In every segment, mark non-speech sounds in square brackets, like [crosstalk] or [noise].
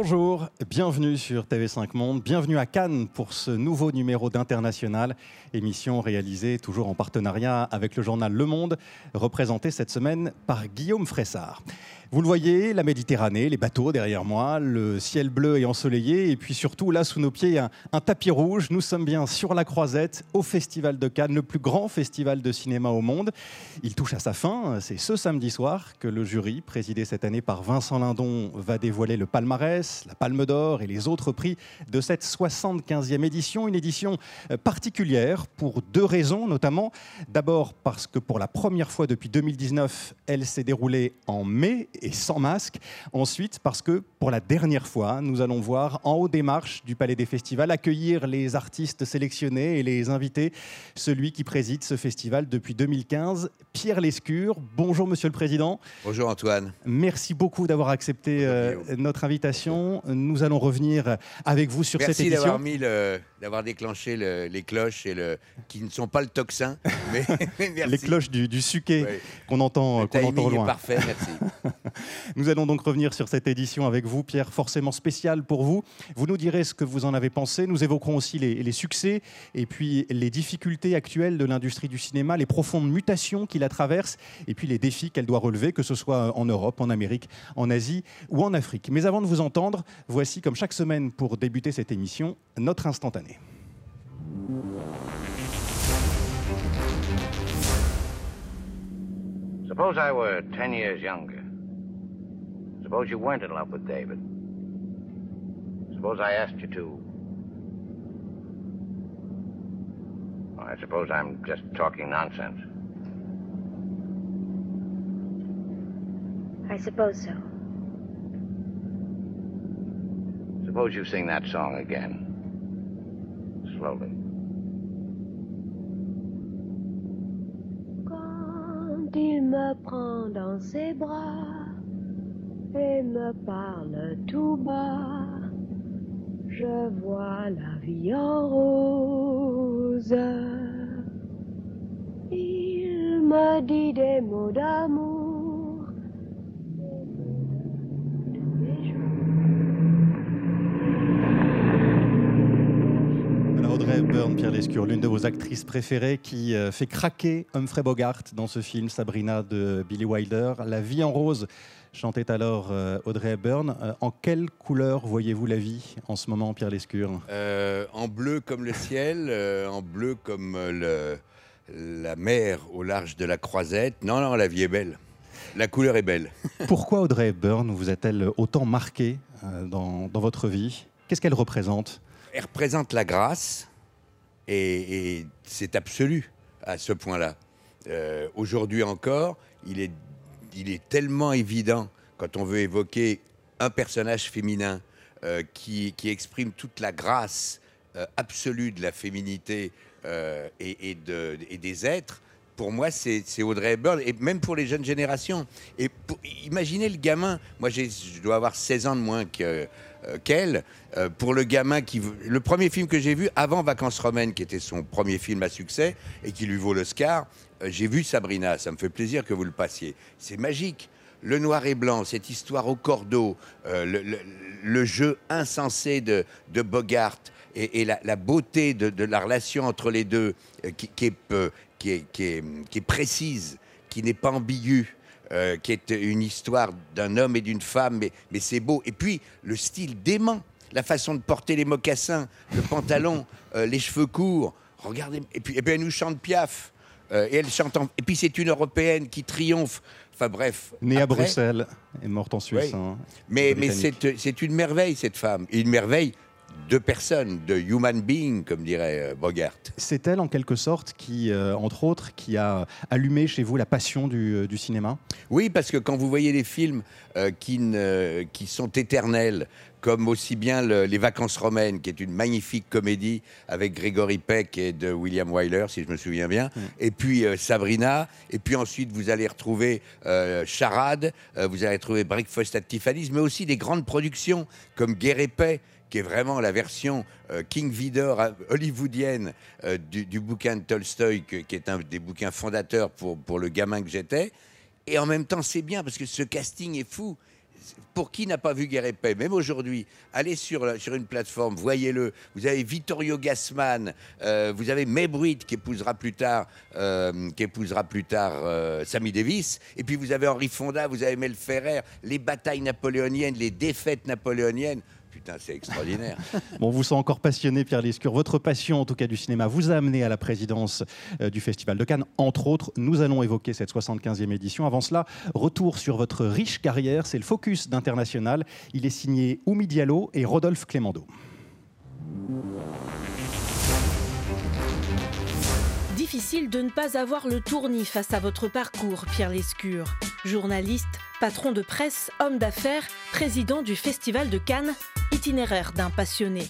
Bonjour, bienvenue sur TV5 Monde, bienvenue à Cannes pour ce nouveau numéro d'International, émission réalisée toujours en partenariat avec le journal Le Monde, représentée cette semaine par Guillaume Fressard. Vous le voyez, la Méditerranée, les bateaux derrière moi, le ciel bleu et ensoleillé, et puis surtout là sous nos pieds un, tapis rouge. Nous sommes bien sur la Croisette, au Festival de Cannes, le plus grand festival de cinéma au monde. Il touche à sa fin. C'est ce samedi soir que le jury, présidé cette année par Vincent Lindon, va dévoiler le palmarès, la Palme d'Or et les autres prix de cette 75e édition. Une édition euh, particulière pour deux raisons, notamment d'abord parce que pour la première fois depuis 2019, elle s'est déroulée en mai et sans masque. Ensuite, parce que pour la dernière fois, nous allons voir en haut des marches du Palais des Festivals accueillir les artistes sélectionnés et les invités. Celui qui préside ce festival depuis 2015, Pierre Lescure. Bonjour Monsieur le Président. Bonjour Antoine. Merci beaucoup d'avoir accepté euh, notre invitation. Nous allons revenir avec vous sur cette édition. Merci d'avoir déclenché les cloches et le, qui ne sont pas le tocsin, [laughs] mais, [laughs] les cloches du, du suquet qu'on entend, qu'on entend loin. Parfait, merci. [laughs] Nous allons donc revenir sur cette édition avec vous, Pierre, forcément spéciale pour vous. Vous nous direz ce que vous en avez pensé. Nous évoquerons aussi les, succès et puis les difficultés actuelles de l'industrie du cinéma, les profondes mutations qui la traversent et puis les défis qu'elle doit relever, que ce soit en Europe, en Amérique, en Asie ou en Afrique. Mais avant de vous entendre, voici, comme chaque semaine pour débuter cette émission, notre instantané. Suppose I were 10 years younger. Suppose you weren't in love with David. Suppose I asked you to. Well, I suppose I'm just talking nonsense. I suppose so. Suppose you sing that song again. Slowly. Quand il me prend dans ses bras. et me parle tout bas. Je vois la vie en rose. Il me dit des mots d'amour. Audrey Hepburn, Pierre Lescure, l'une de vos actrices préférées qui euh, fait craquer Humphrey Bogart dans ce film Sabrina de Billy Wilder. La vie en rose chantait alors euh, Audrey Hepburn. Euh, en quelle couleur voyez-vous la vie en ce moment, Pierre Lescure? Euh, En bleu comme le ciel, en bleu comme le, la mer au large de la croisette. Non, non, la vie est belle. La couleur est belle. [laughs] Pourquoi Audrey Hepburn vous a-t-elle autant marqué dans, votre vie? Qu'est-ce qu'elle représente? Elle représente la grâce et, c'est absolu à ce point-là. Aujourd'hui encore, il est tellement évident quand on veut évoquer un personnage féminin euh, qui, exprime toute la grâce euh, absolue de la féminité euh, et, des êtres. Pour moi, c'est Audrey Hepburn, et même pour les jeunes générations. Et imaginez le gamin, moi je dois avoir 16 ans de moins qu'elle, pour le gamin qui... Le premier film que j'ai vu, avant Vacances romaines, qui était son premier film à succès, et qui lui vaut l'Oscar, euh, j'ai vu Sabrina, ça me fait plaisir que vous le passiez. C'est magique. Le noir et blanc, cette histoire au cordeau, euh, le, jeu insensé de, Bogart et, la, beauté de, la relation entre les deux euh, qui, est, qui, précise, qui n'est pas ambiguë. qui est une histoire d'un homme et d'une femme, mais, mais c'est beau. Et puis, le style dément, la façon de porter les mocassins, le pantalon, [laughs] les cheveux courts. Regardez, et puis, et puis elle nous chante Piaf. Euh, et elle chante Et puis c'est une Européenne qui triomphe. Enfin bref. Née à Bruxelles et morte en Suisse. Hein, mais mais c'est une merveille, cette femme. Une merveille de personnes, de human being, comme dirait euh, Bogart. C'est elle, en quelque sorte, qui, euh, entre autres, qui a allumé chez vous la passion du, du cinéma? Oui, parce que quand vous voyez les films qui, qui sont éternels, comme aussi bien Les Vacances romaines, qui est une magnifique comédie avec Grégory Peck et de William Wyler, si je me souviens bien, et puis euh, Sabrina, et puis ensuite vous allez retrouver euh, Charade, euh, vous allez retrouver Breakfast at Tiffany's, mais aussi des grandes productions comme Guerre et Paix, qui est vraiment la version King Vidor hollywoodienne du, bouquin de Tolstoy, qui est un des bouquins fondateurs pour, le gamin que j'étais. Et en même temps, c'est bien parce que ce casting est fou pour qui n'a pas vu Guerre et Paix, même aujourd'hui, allez sur, sur une plateforme, voyez-le. Vous avez Vittorio Gassman, euh, vous avez May Bruit qui épousera plus tard, euh, qui épousera plus tard euh, Sammy Davis, et puis vous avez Henri Fonda, vous avez Mel Ferrer, les batailles napoléoniennes, les défaites napoléoniennes. Putain, c'est extraordinaire. [laughs] Bon, on vous sent encore passionné, Pierre Lescure. Votre passion, en tout cas du cinéma, vous a amené à la présidence euh, du Festival de Cannes. Entre autres, nous allons évoquer cette 75e édition. Avant cela, retour sur votre riche carrière. C'est le focus d'International. Il est signé Oumi Diallo et Rodolphe Clémendo. Difficile de ne pas avoir le tournis face à votre parcours, Pierre Lescure. Journaliste, patron de presse, homme d'affaires, président du Festival de Cannes, itinéraire d'un passionné.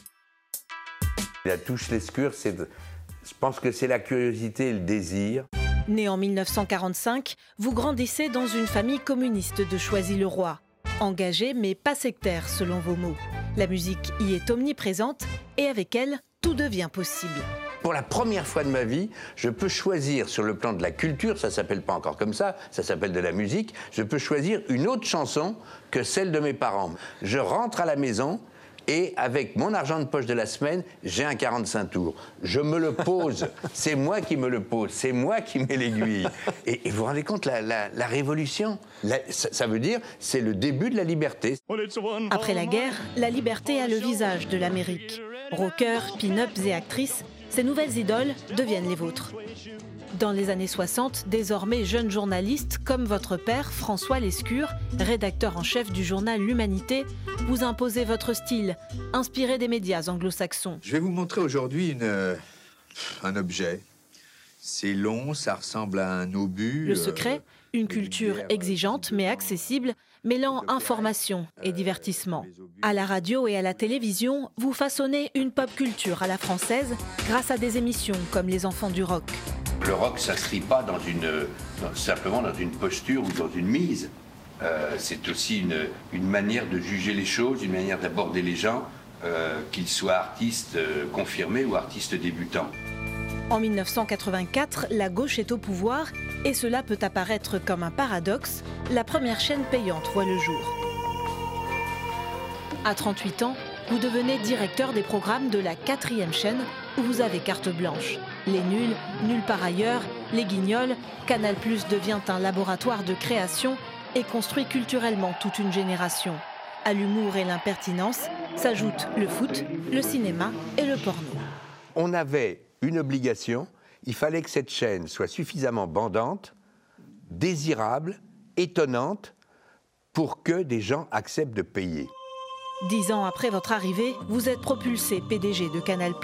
La touche l'escure, c'est, je pense que c'est la curiosité et le désir. Né en 1945, vous grandissez dans une famille communiste de Choisy-le-Roi. Engagé mais pas sectaire selon vos mots. La musique y est omniprésente et avec elle, tout devient possible. Pour la première fois de ma vie, je peux choisir sur le plan de la culture, ça s'appelle pas encore comme ça, ça s'appelle de la musique, je peux choisir une autre chanson que celle de mes parents. Je rentre à la maison et avec mon argent de poche de la semaine, j'ai un 45 tours. Je me le pose, [laughs] c'est moi qui me le pose, c'est moi qui mets l'aiguille. Et, et vous vous rendez compte, la, la- la révolution, la- ça, ça veut dire, c'est le début de la liberté. Après la guerre, la liberté a le visage de l'Amérique. Rockers, pin-ups et actrices, ces nouvelles idoles deviennent les vôtres. Dans les années 60, désormais jeune journaliste comme votre père, François Lescure, rédacteur en chef du journal L'Humanité, vous imposez votre style, inspiré des médias anglo-saxons. Je vais vous montrer aujourd'hui une, euh, un objet. C'est long, ça ressemble à un obus. Le euh, secret, une une culture exigeante mais accessible, mêlant information et divertissement. À la radio et à la télévision, vous façonnez une pop culture à la française grâce à des émissions comme Les Enfants du Rock. Le rock s'inscrit pas dans une, dans- simplement dans une posture ou dans une mise. Euh, c'est aussi une, une manière de juger les choses, une manière d'aborder les gens, euh, qu'ils soient artistes euh, confirmés ou artistes débutants. En 1984, la gauche est au pouvoir et cela peut apparaître comme un paradoxe. La première chaîne payante voit le jour. À 38 ans, vous devenez directeur des programmes de la quatrième chaîne où vous avez carte blanche. Les nuls, nulle part ailleurs, les guignols, Canal Plus devient un laboratoire de création et construit culturellement toute une génération. À l'humour et l'impertinence s'ajoutent le foot, le cinéma et le porno. On avait une obligation, il fallait que cette chaîne soit suffisamment bandante, désirable, étonnante, pour que des gens acceptent de payer. Dix ans après votre arrivée, vous êtes propulsé PDG de Canal+.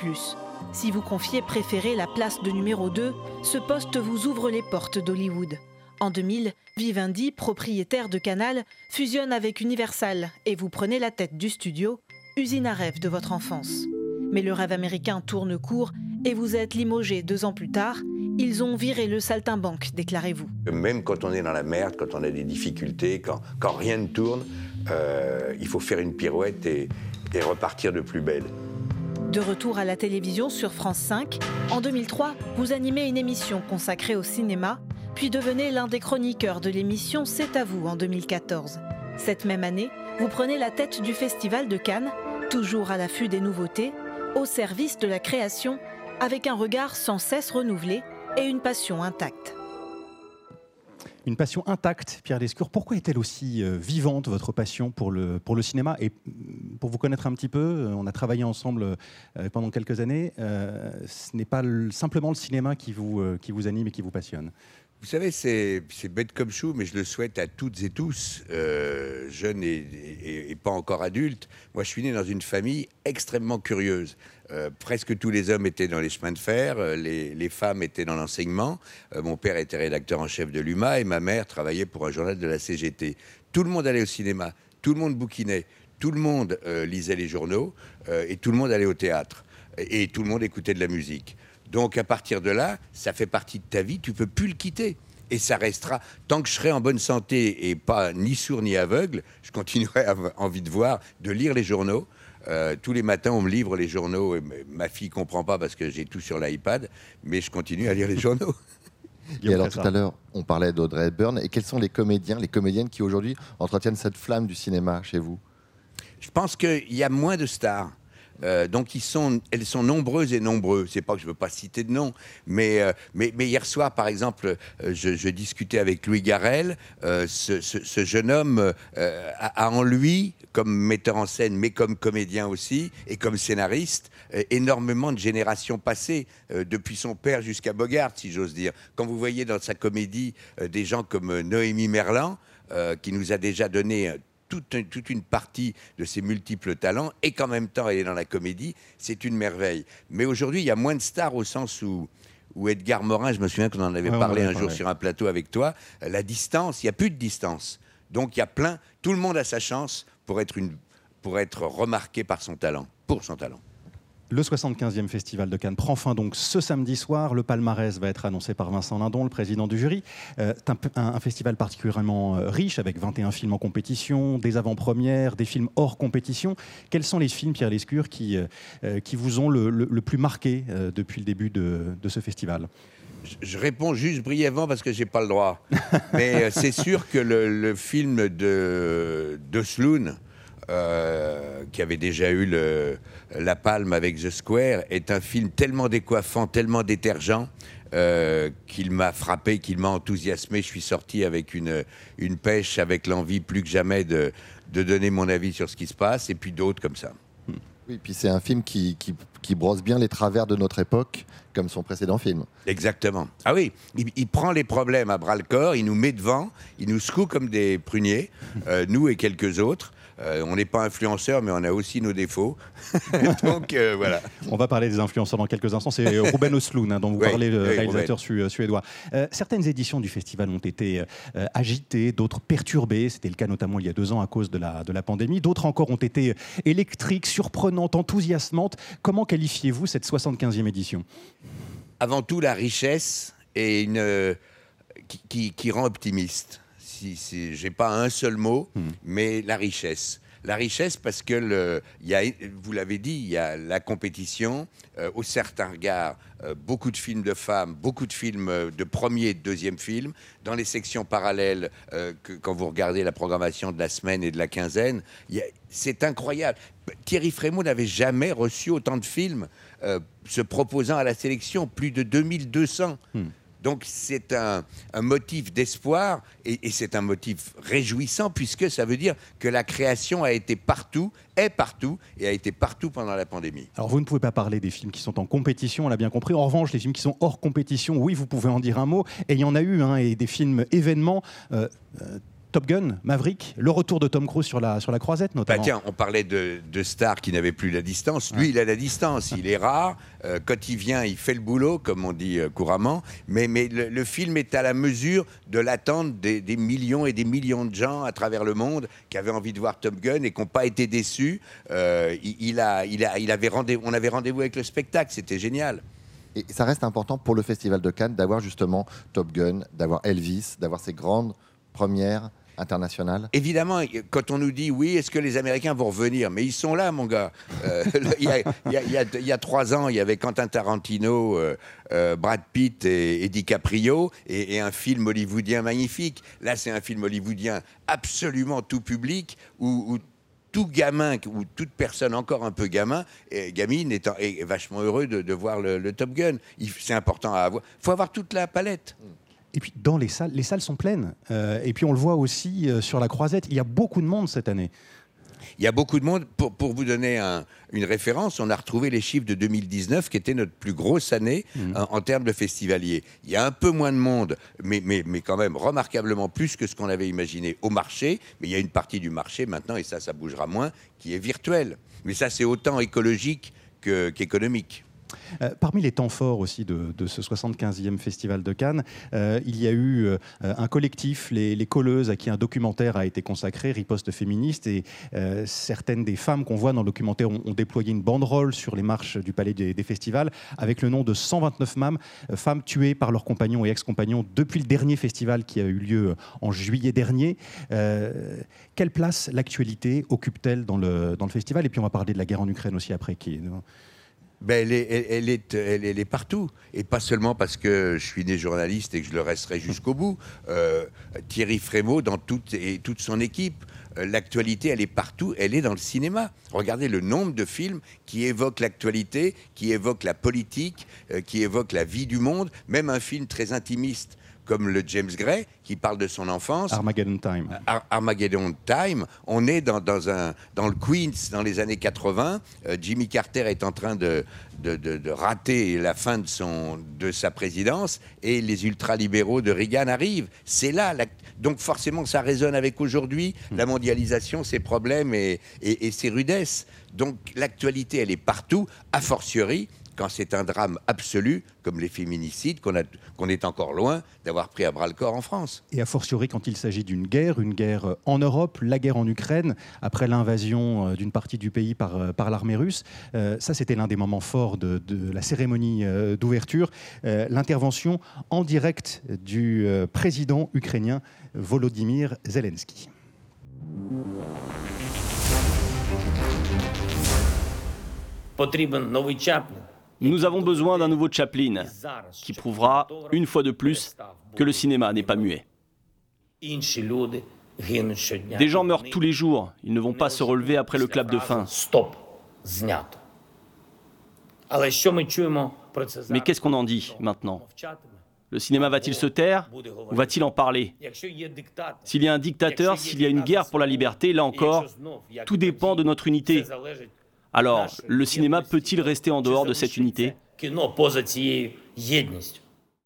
Si vous confiez préférer la place de numéro 2, ce poste vous ouvre les portes d'Hollywood. En 2000, Vivendi, propriétaire de Canal, fusionne avec Universal et vous prenez la tête du studio, usine à rêve de votre enfance. Mais le rêve américain tourne court et vous êtes limogé deux ans plus tard. Ils ont viré le saltimbanque, déclarez-vous. Même quand on est dans la merde, quand on a des difficultés, quand, quand rien ne tourne, euh, il faut faire une pirouette et, et repartir de plus belle. De retour à la télévision sur France 5, en 2003, vous animez une émission consacrée au cinéma, puis devenez l'un des chroniqueurs de l'émission C'est à vous en 2014. Cette même année, vous prenez la tête du Festival de Cannes, toujours à l'affût des nouveautés, au service de la création, avec un regard sans cesse renouvelé et une passion intacte. Une passion intacte, Pierre Lescure. Pourquoi est-elle aussi euh, vivante, votre passion pour le, cinéma Et mm, pour vous connaître un petit peu, euh, on a travaillé ensemble euh, pendant quelques années. ce n'est pas le- simplement le cinéma qui vous anime et qui vous passionne? Vous savez, c'est bête comme chou, mais je le souhaite à toutes et tous, euh, jeunes et, pas encore adultes. Moi, je suis né dans une famille extrêmement curieuse. Euh, presque tous les hommes étaient dans les chemins de fer, euh, les, les femmes étaient dans l'enseignement. Mon père était rédacteur en chef de l'UMA et ma mère travaillait pour un journal de la CGT. Tout le monde allait au cinéma, tout le monde bouquinait, tout le monde lisait les journaux et tout le monde allait au théâtre et tout le monde écoutait de la musique. Donc à partir de là, ça fait partie de ta vie, tu peux plus le quitter. Et ça restera, tant que je serai en bonne santé et pas ni sourd ni aveugle, je continuerai à avoir envie de voir, de lire les journaux. Euh, tous les matins, on me livre les journaux. Et ma fille comprend pas parce que j'ai tout sur l'iPad, mais je continue à lire les journaux. [laughs] Et alors tout à l'heure, on parlait d'Audrey Hepburn. Et quels sont les comédiens, les comédiennes qui aujourd'hui entretiennent cette flamme du cinéma chez vous? Je pense qu'il y a moins de stars. Euh, donc sont, elles sont nombreuses et nombreux. C'est pas que je veux pas citer de nom, mais, euh, mais, hier soir, par exemple, euh, je, discutais avec Louis Garrel. Euh, ce, jeune homme a, a en lui, comme metteur en scène, mais comme comédien aussi, et comme scénariste, énormément de générations passées, depuis son père jusqu'à Bogart, si j'ose dire. Quand vous voyez dans sa comédie des gens comme Noémie Merlan, euh, qui nous a déjà donné toute, un- toute une partie de ses multiples talents et qu'en même temps elle est dans la comédie, c'est une merveille. Mais aujourd'hui, il y a moins de stars au sens où, où Edgar Morin, je me souviens qu'on en avait Ouais, parlé un jour sur un plateau avec toi, la distance, il n'y a plus de distance. Donc il y a plein, tout le monde a sa chance pour être, une, pour être remarqué par son talent, pour son talent. Le 75e Festival de Cannes prend fin donc ce samedi soir. Le palmarès va être annoncé par Vincent Lindon, le président du jury. Euh, c'est un, un- un festival particulièrement euh, riche avec 21 films en compétition, des avant-premières, des films hors compétition. Quels sont les films, Pierre Lescure, qui, euh, euh, qui vous ont le, le- le plus marqué euh, depuis le début de, de ce festival? Je- Je réponds juste brièvement parce que j'ai pas le droit. [laughs] Mais euh, c'est sûr que le, le film de, de Sloan, euh, qui avait déjà eu le- la palme avec The Square, est un film tellement décoiffant, tellement détergent. euh, qu'il m'a frappé, qu'il m'a enthousiasmé. Je suis sorti avec une, une pêche, avec l'envie plus que jamais de, de donner mon avis sur ce qui se passe, et puis d'autres comme ça. Oui, puis c'est un film qui, qui, qui brosse bien les travers de notre époque, comme son précédent film. Exactement. Ah oui, il, il prend les problèmes à bras le corps, il nous met devant, il nous secoue comme des pruniers, euh, nous et quelques autres. Euh, on n'est pas influenceurs, mais on a aussi nos défauts. [laughs] [laughs] Donc euh, voilà. On va parler des influenceurs dans quelques instants. C'est euh, [laughs] Ruben Osloon hein, dont vous Oui, parlez, le oui, réalisateur su- suédois. Euh, certaines éditions du festival ont été agitées, d'autres perturbées. C'était le cas notamment il y a deux ans à cause de la, de la pandémie. D'autres encore ont été électriques, surprenantes, enthousiasmantes. Comment qualifiez-vous cette 75e édition? Avant tout, la richesse et une, qui, qui- qui rend optimiste. Si, si, j'ai pas un seul mot, mais la richesse. La richesse parce que, le, y a, vous l'avez dit, il y a la compétition, euh, au certain regard, euh, beaucoup de films de femmes, beaucoup de films euh, de premier et de deuxième film. Dans les sections parallèles, euh, que, quand vous regardez la programmation de la semaine et de la quinzaine, c'est incroyable. Thierry Frémaux n'avait jamais reçu autant de films se proposant à la sélection, plus de 2200. Donc c'est un, motif d'espoir et, et c'est un motif réjouissant puisque ça veut dire que la création a été partout, est partout et a été partout pendant la pandémie. Alors vous ne pouvez pas parler des films qui sont en compétition, on l'a bien compris. En revanche, les films qui sont hors compétition, oui, vous pouvez en dire un mot. Et il y en a eu, hein, et des films événements. euh, euh, Top Gun, Maverick, le retour de Tom Cruise sur la, sur la croisette Bah notamment. tiens, on parlait de, de stars qui n'avaient plus la distance. Lui, il a la distance. Il est rare. Euh, quand il vient, il fait le boulot, comme on dit euh, couramment. Mais, mais le, le film est à la mesure de l'attente des, des millions et des millions de gens à travers le monde qui avaient envie de voir Top Gun et qui n'ont pas été déçus. Euh, il, il a, il a, il avait rendez on avait rendez-vous avec le spectacle. C'était génial. Et ça reste important pour le Festival de Cannes d'avoir justement Top Gun, d'avoir Elvis, d'avoir ces grandes premières Évidemment, quand on nous dit oui, est-ce que les Américains vont revenir? Mais ils sont là, mon gars. Euh, [laughs] il, y a, il y a- il y a- il y a trois ans, il y avait Quentin Tarantino, euh, euh, Brad Pitt et, et DiCaprio, et, et un film hollywoodien magnifique. Là, c'est un film hollywoodien absolument tout public, où, où tout gamin ou toute personne encore un peu gamin, et gamine est, en- est vachement heureux de, de voir le, le Top Gun. C'est important à avoir. Il faut avoir toute la palette. Et puis dans les salles, les salles sont pleines. Euh, et puis on le voit aussi euh, sur la croisette, il y a beaucoup de monde cette année. Il y a beaucoup de monde. Pour, pour vous donner un- une référence, on a retrouvé les chiffres de 2019, qui était notre plus grosse année en, en termes de festivaliers. Il y a un peu moins de monde, mais, mais, mais quand même remarquablement plus que ce qu'on avait imaginé au marché. Mais il y a une partie du marché maintenant, et ça, ça bougera moins, qui est virtuelle. Mais ça, c'est autant écologique que- qu'économique. Euh, parmi les temps forts aussi de, ce 75e Festival de Cannes, euh, il y a eu euh, un collectif, les, Colleuses, à qui un documentaire a été consacré, Riposte féministe, et certaines des femmes qu'on voit dans le documentaire ont, déployé une banderole sur les marches du Palais des, Festivals avec le nom de 129 femmes, femmes tuées par leurs compagnons et ex-compagnons depuis le dernier festival qui a eu lieu en juillet dernier. Quelle place l'actualité occupe-t-elle dans le, dans le festival? Et puis on va parler de la guerre en Ukraine aussi après, Ben, elle, est, elle, est, elle est partout. Et pas seulement parce que je suis né journaliste et que je le resterai jusqu'au bout. Euh, Thierry Frémaux dans toute, et toute son équipe. euh, L'actualité, elle est partout, elle est dans le cinéma. Regardez le nombre de films qui évoquent l'actualité, qui évoquent la politique, euh, qui évoquent la vie du monde. Même un film très intimiste comme le James Gray, qui parle de son enfance. Armageddon Time. Ar- Armageddon Time, on est dans, dans un, dans le Queens dans les années 80. Euh, Jimmy Carter est en train de, de, de- de rater la fin de, son, de sa présidence et les ultralibéraux de Reagan arrivent. C'est là. la- donc forcément, ça résonne avec aujourd'hui, la mondialisation, ses problèmes et, et- et ses rudesses. Donc l'actualité, elle est partout, a fortiori quand c'est un drame absolu, comme les féminicides, qu'on a- qu'on est encore loin d'avoir pris à bras le corps en France. Et a fortiori quand il s'agit d'une guerre, une guerre euh, en Europe, la guerre en Ukraine, après l'invasion euh, d'une partie du pays par, euh, par l'armée russe. Euh, ça, c'était l'un des moments forts de, de la cérémonie euh, d'ouverture. Euh, L'intervention en direct du euh, président ukrainien Volodymyr Zelensky. Потрібен новий Чаплін. nous avons besoin d'un nouveau Chaplin qui prouvera, une fois de plus, que le cinéma n'est pas muet. Des gens meurent tous les jours, ils ne vont pas se relever après le clap de fin. Mais qu'est-ce qu'on en dit maintenant? Le cinéma va-t-il se taire ou va-t-il en parler? S'il y a un dictateur, s'il y a une guerre pour la liberté, là encore, tout dépend de notre unité. Alors, le cinéma peut-il rester en dehors de cette unité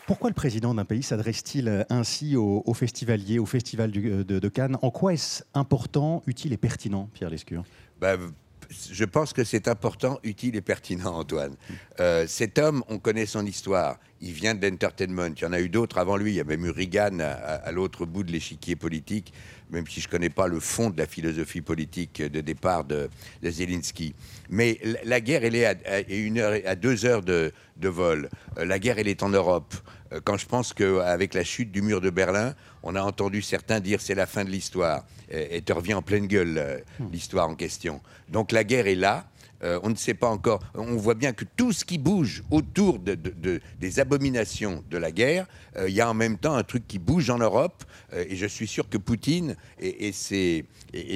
pourquoi le président d'un pays s'adresse-t-il ainsi aux, festivaliers, au festival euh, de, Cannes En quoi est-ce important, utile et pertinent, Pierre Lescure ben, Je pense que c'est important, utile et pertinent, Antoine. Euh, cet homme, on connaît son histoire. Il vient de l'entertainment. Il y en a eu d'autres avant lui. Il y avait Murigan à, à l'autre bout de l'échiquier politique même si je ne connais pas le fond de la philosophie politique de départ de, de Zelensky. Mais la, guerre, elle est à, à une heure, et- à deux heures de, de vol. Euh, la guerre, elle est en Europe. Euh, quand je pense qu'avec la chute du mur de Berlin, on a entendu certains dire c'est la fin de l'histoire. Et, et te revient en pleine gueule euh, l'histoire en question. Donc la guerre est là. Euh, on ne sait pas encore. On voit bien que tout ce qui bouge autour de, de- de- des abominations de la guerre, euh, il y a en même temps un truc qui bouge en Europe. euh, et je suis sûr que Poutine et,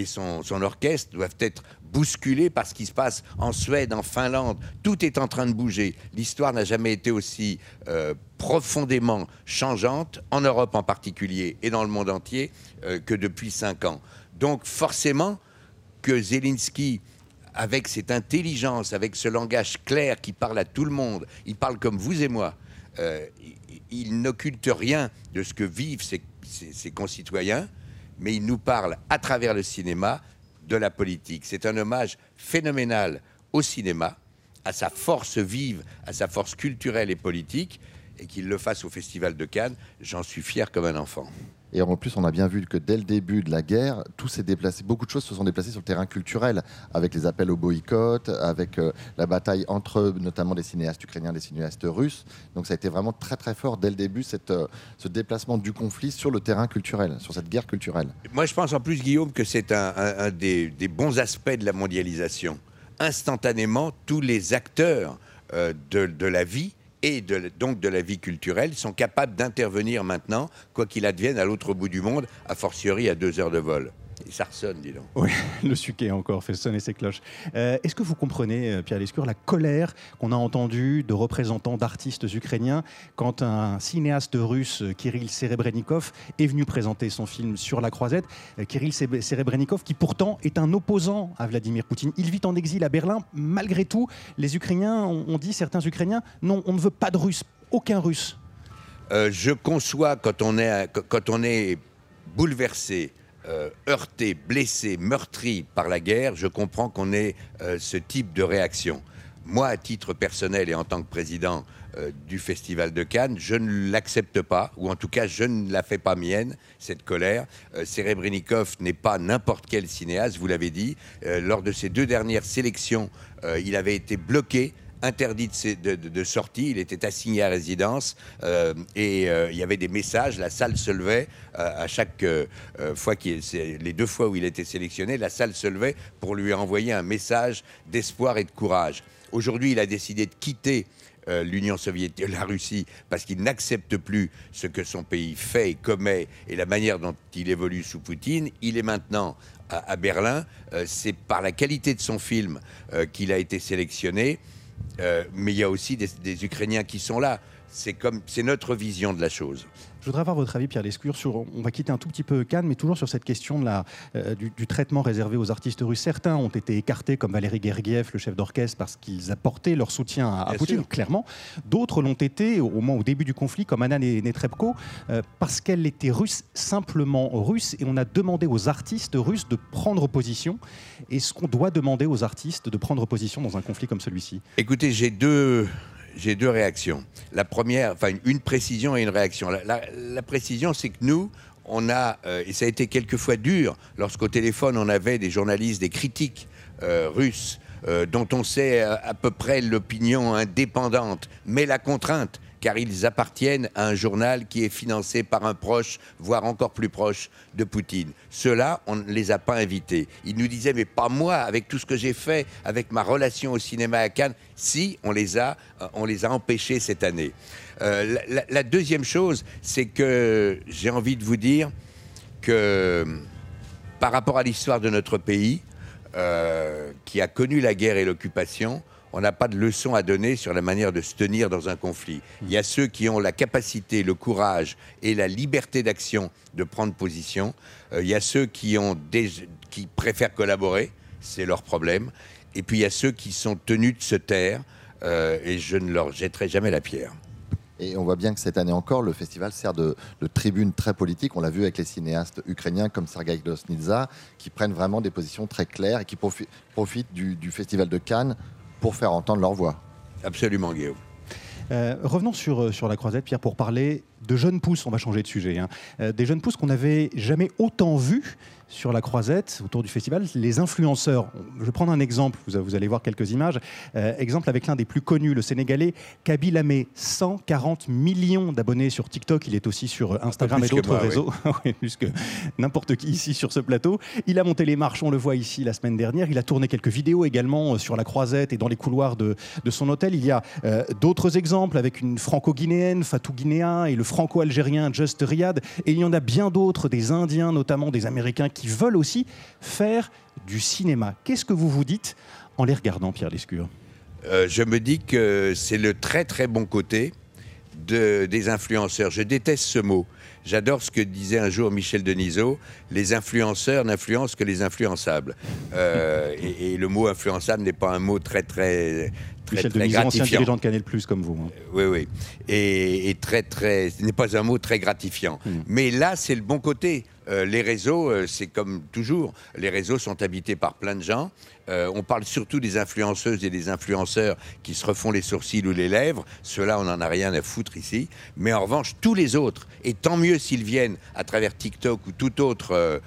son, son orchestre doivent être bousculés par ce qui se passe en Suède, en Finlande. Tout est en train de bouger. L'histoire n'a jamais été aussi profondément changeante, en Europe en particulier et dans le monde entier, que depuis cinq ans. Donc forcément que Zelensky avec cette intelligence, avec ce langage clair qui parle à tout le monde, il parle comme vous et moi, euh, il, n'occulte rien de ce que vivent ses- ses concitoyens, mais il nous parle à travers le cinéma de la politique. C'est un hommage phénoménal au cinéma, à sa force vive, à sa force culturelle et politique, et qu'il le fasse au Festival de Cannes, j'en suis fier comme un enfant. Et en plus, on a bien vu que dès le début de la guerre, tout s'est déplacé, beaucoup de choses se sont déplacées sur le terrain culturel, avec les appels au boycott, avec euh, la bataille entre notamment des cinéastes ukrainiens, des cinéastes russes. Donc ça a été vraiment très très fort dès le début, euh, ce déplacement du conflit sur le terrain culturel, sur cette guerre culturelle. Moi, je pense en plus, Guillaume, que c'est un, des, bons aspects de la mondialisation. Instantanément, tous les acteurs euh, de la vie et donc de la vie culturelle sont capables d'intervenir maintenant, quoi qu'il advienne à l'autre bout du monde, a fortiori à deux heures de vol. Et ça ressonne, dis donc. Oui, [laughs] le suquet encore fait sonner ses cloches. Euh, Est-ce que vous comprenez, euh, Pierre Lescure, la colère qu'on a entendue de représentants d'artistes ukrainiens quand un cinéaste russe, euh, Kirill Serebrennikov, est venu présenter son film Sur la croisette? Kirill Serebrennikov, qui pourtant est un opposant à Vladimir Poutine. Il vit en exil à Berlin. Malgré tout, les Ukrainiens ont ont dit, certains Ukrainiens, non, on ne veut pas de Russes, aucun Russe. Euh, je conçois quand on est, quand on est bouleversé, euh, heurté, blessé, meurtri par la guerre, je comprends qu'on ait euh, ce type de réaction. Moi, à titre personnel et en tant que président euh, du Festival de Cannes, je ne l'accepte pas, ou en tout cas, je ne la fais pas mienne, cette colère. Serebrennikov n'est pas n'importe quel cinéaste, vous l'avez dit. Lors de ses deux dernières sélections, il avait été bloqué interdit de, sortie, il était assigné à résidence euh, et euh, il y avait des messages, la salle se levait euh, à chaque fois les deux fois où il était sélectionné, la salle se levait pour lui envoyer un message d'espoir et de courage. Aujourd'hui, il a décidé de quitter l'Union soviétique, la Russie, parce qu'il n'accepte plus ce que son pays fait et commet et la manière dont il évolue sous Poutine. Il est maintenant à, Berlin. C'est par la qualité de son film qu'il a été sélectionné. Euh, mais il y a aussi des, des Ukrainiens qui sont là. C'est comme, c'est notre vision de la chose. Je voudrais avoir votre avis, Pierre Lescure, sur. On va quitter un tout petit peu Cannes, mais toujours sur cette question de la, euh, du, du traitement réservé aux artistes russes. Certains ont été écartés, comme Valéry Gergiev, le chef d'orchestre, parce qu'ils apportaient leur soutien à, à Poutine, sûr. clairement. D'autres l'ont été, au moins au début du conflit, comme Anna Ne- Netrebko, euh, parce qu'elle était russe, simplement russe, et on a demandé aux artistes russes de prendre position. Est-ce qu'on doit demander aux artistes de prendre position dans un conflit comme celui-ci? Écoutez, j'ai deux, j'ai deux réactions. La première, enfin une, précision et une réaction. La, précision, c'est que nous, on a, euh, et ça a été quelquefois dur, lorsqu'au téléphone on avait des journalistes, des critiques euh, russes, euh, dont on sait à peu près l'opinion indépendante, mais la contrainte, car ils appartiennent à un journal qui est financé par un proche, voire encore plus proche de Poutine. Ceux-là, on ne les a pas invités. Ils nous disaient, mais pas moi, avec tout ce que j'ai fait, avec ma relation au cinéma à Cannes. Si, on les a, euh, on les a empêchés cette année. Euh, la, deuxième chose, c'est que j'ai envie de vous dire que par rapport à l'histoire de notre pays, euh, qui a connu la guerre et l'occupation, on n'a pas de leçon à donner sur la manière de se tenir dans un conflit. Il y a ceux qui ont la capacité, le courage et la liberté d'action de prendre position. Euh, il y a ceux qui, ont qui préfèrent collaborer, c'est leur problème. Et puis il y a ceux qui sont tenus de se taire, euh, et je ne leur jetterai jamais la pierre. Et on voit bien que cette année encore, le festival sert de, tribune très politique. On l'a vu avec les cinéastes ukrainiens comme Sergei Glosnitsa, qui prennent vraiment des positions très claires et qui profi- profitent du festival de Cannes pour faire entendre leur voix. Absolument, Guillaume. Euh, revenons sur, euh, sur la croisette, Pierre, pour parler de jeunes pousses. On va changer de sujet. hein. Euh, des jeunes pousses qu'on n'avait jamais autant vues sur la croisette autour du festival. Les influenceurs. Je vais prendre un exemple. Vous, allez voir quelques images. Euh, exemple avec l'un des plus connus, le Sénégalais Kabil Amé. 140 millions d'abonnés sur TikTok. Il est aussi sur Instagram et d'autres réseaux. Oui, [laughs] plus que n'importe qui ici sur ce plateau. Il a monté les marches, on le voit ici la semaine dernière. Il a tourné quelques vidéos également euh, sur la croisette et dans les couloirs de, de son hôtel. Il y a euh, d'autres exemples avec une franco-guinéenne, Fatou Guinéa, et le franco-algérien Just Riyad. Et il y en a bien d'autres, des Indiens notamment, des Américains, qui veulent aussi faire du cinéma. Qu'est-ce que vous vous dites en les regardant, Pierre Lescure? Euh, je me dis que c'est le très très bon côté de- des influenceurs. Je déteste ce mot. J'adore ce que disait un jour Michel Denisot. Les influenceurs n'influencent que les influençables. Euh, et le mot influençable n'est pas un mot très très très, Michel très Denisot, ancien dirigeant de Canal+, comme vous. hein. Oui, oui. Et, et très, très. Ce n'est pas un mot très gratifiant. Hmm. Mais là, c'est le bon côté. Euh, les réseaux, euh, c'est comme toujours. Les réseaux sont habités par plein de gens. Euh, on parle surtout des influenceuses et des influenceurs qui se refont les sourcils ou les lèvres. Ceux-là, on n'en a rien à foutre ici. Mais en revanche, tous les autres, et tant mieux s'ils viennent à travers TikTok ou toute autre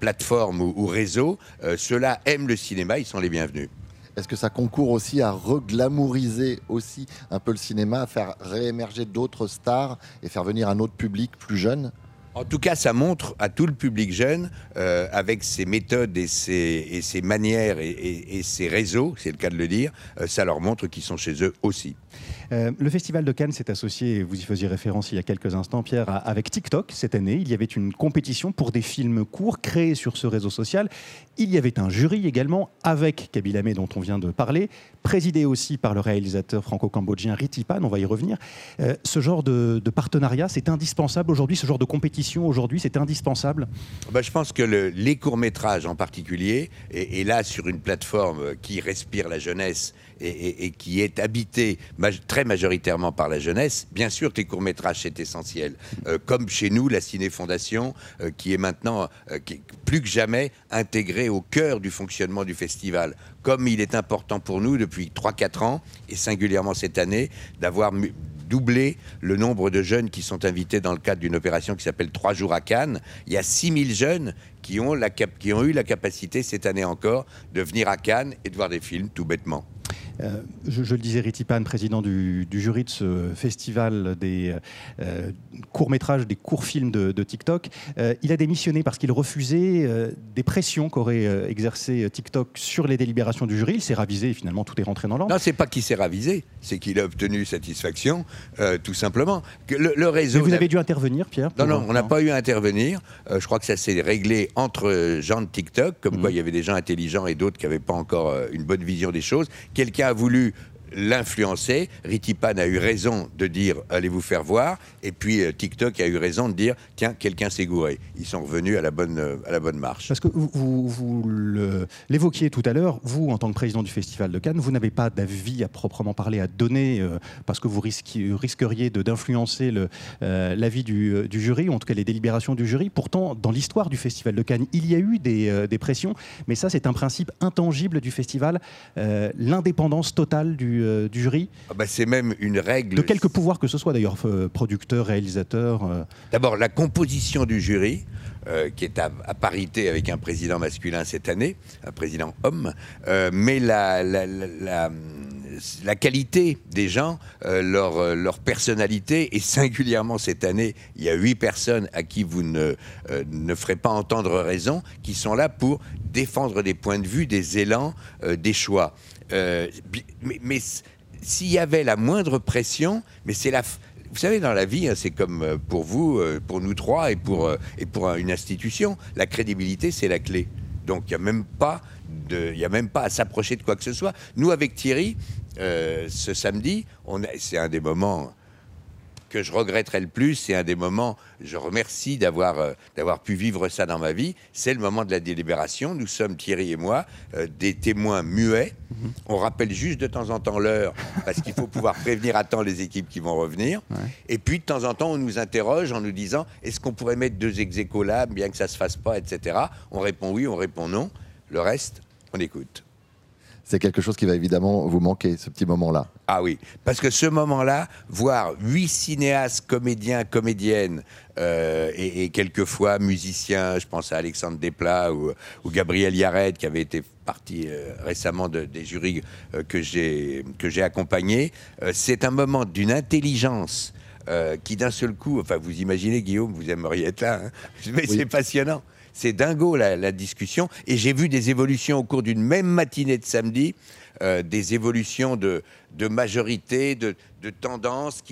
plateforme ou, ou réseau, ceux-là aiment le cinéma, ils sont les bienvenus. Est-ce que ça concourt aussi à reglamouriser aussi un peu le cinéma, à faire réémerger d'autres stars et faire venir un autre public plus jeune? En tout cas, ça montre à tout le public jeune, euh, avec ses méthodes et ses, manières et ses réseaux, c'est le cas de le dire, euh, ça leur montre qu'ils sont chez eux aussi. Euh, le Festival de Cannes s'est associé, vous y faisiez référence il y a quelques instants, Pierre, avec TikTok cette année. Il y avait une compétition pour des films courts créés sur ce réseau social. Il y avait un jury également avec Kabila Amé, dont on vient de parler, présidé aussi par le réalisateur franco-cambodgien Ritipan, on va y revenir. Euh, ce genre de, partenariat, c'est indispensable aujourd'hui, ce genre de compétition aujourd'hui, c'est indispensable? Bah, je pense que le- les courts-métrages en particulier, et là sur une plateforme qui respire la jeunesse et, qui est habitée maj- très majoritairement par la jeunesse, bien sûr que les courts-métrages c'est essentiel. Euh, comme chez nous, la Ciné Fondation, euh, qui est maintenant euh, plus que jamais intégrée au cœur du fonctionnement du festival. Comme il est important pour nous depuis 3-4 ans, et singulièrement cette année, d'avoir doublé le nombre de jeunes qui sont invités dans le cadre d'une opération qui s'appelle Trois jours à Cannes. Il y a 6000 jeunes qui ont, la qui ont eu la capacité cette année encore de venir à Cannes et de voir des films tout bêtement. Euh, je, je le disais, Riti Pan, président du, du jury de ce festival des euh, courts-métrages, des courts-films de, de TikTok, euh, il a démissionné parce qu'il refusait des pressions qu'aurait exercé TikTok sur les délibérations du jury. Il s'est ravisé et finalement tout est rentré dans l'ordre. Non, c'est pas qu'il s'est ravisé, c'est qu'il a obtenu satisfaction, tout simplement. Que le, le réseau. Mais vous avez dû intervenir, Pierre Non, non, on n'a pas eu à intervenir. Je crois que ça s'est réglé entre gens de TikTok, comme quoi il y avait des gens intelligents et d'autres qui n'avaient pas encore une bonne vision des choses. Quelqu'un a voulu l'influencer. Ritipan a eu raison de dire allez vous faire voir? Et puis euh, TikTok a eu raison de dire tiens, quelqu'un s'est gouré. Ils sont revenus à la bonne, euh, à la bonne marche. Parce que vous, vous- l'évoquiez tout à l'heure, vous, en tant que président du Festival de Cannes, vous n'avez pas d'avis à proprement parler à donner, euh, parce que vous risquiez- risqueriez d'influencer euh, l'avis du, euh, du jury, ou en tout cas les délibérations du jury. Pourtant, dans l'histoire du Festival de Cannes, il y a eu des, des pressions, mais ça, c'est un principe intangible du festival, l'indépendance totale du, euh, du jury, Ah bah, c'est même une règle. de quelque pouvoir que ce soit d'ailleurs, euh, producteur, réalisateur. euh, D'abord, la composition du jury, euh, qui est à, à parité avec un président masculin cette année, un président homme, mais la, la, la- la- la qualité des gens, euh, leur, leur personnalité, et singulièrement cette année, il y a huit personnes à qui vous ne, euh, ne ferez pas entendre raison, qui sont là pour défendre des points de vue, des élans, euh, des choix. Euh, mais s'il y avait la moindre pression, mais c'est la... Vous savez, dans la vie, hein, c'est comme euh, pour vous, euh, pour nous trois et pour, et pour une institution, la crédibilité, c'est la clé. Donc, il n'y a même pas a même pas à s'approcher de quoi que ce soit. Nous, avec Thierry, ce samedi, c'est un des moments que je regretterai le plus, c'est un des moments, je remercie d'avoir euh, d'avoir pu vivre ça dans ma vie, c'est le moment de la délibération. Nous sommes, Thierry et moi, euh, des témoins muets. On rappelle juste de temps en temps l'heure, parce qu'il faut pouvoir prévenir à temps les équipes qui vont revenir. Et puis, de temps en temps, on nous interroge en nous disant, est-ce qu'on pourrait mettre deux ex là, bien que ça se fasse pas, etc. On répond oui, on répond non. Le reste, on écoute. C'est quelque chose qui va évidemment vous manquer, ce petit moment-là. Ah oui, parce que ce moment-là, voir huit cinéastes, comédiens, comédiennes euh, et, et quelquefois musiciens, je pense à Alexandre Desplat ou, ou Gabriel Yared qui avait été parti euh, récemment de- des jurys euh, que j'ai que j'ai accompagnés, c'est un moment d'une intelligence. qui d'un seul coup, enfin vous imaginez Guillaume, vous aimeriez être là, hein [laughs] mais Oui. c'est passionnant. C'est dingo la, la discussion. Et j'ai vu des évolutions au cours d'une même matinée de samedi, euh, des évolutions de, majorité, de, tendance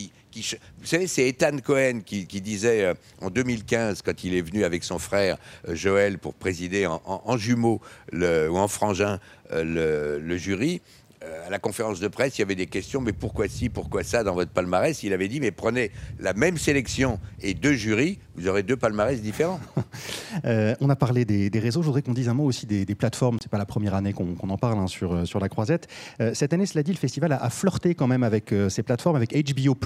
Vous savez, c'est Ethan Cohen qui, disait euh, en 2015, quand il est venu avec son frère euh, Joël pour présider en, en- en jumeau le- ou en frangin le jury. Euh, à la conférence de presse, il y avait des questions, mais pourquoi ci, pourquoi ça dans votre palmarès? Il avait dit, mais prenez la même sélection et deux jurys, vous aurez deux palmarès différents. [laughs] Euh, on a parlé des, des réseaux. Je voudrais qu'on dise un mot aussi des, des plateformes. C'est pas la première année qu'on en parle hein, sur, euh, sur la Croisette. Euh, cette année, cela dit, le festival a, a flirté quand même avec ces plateformes, avec HBO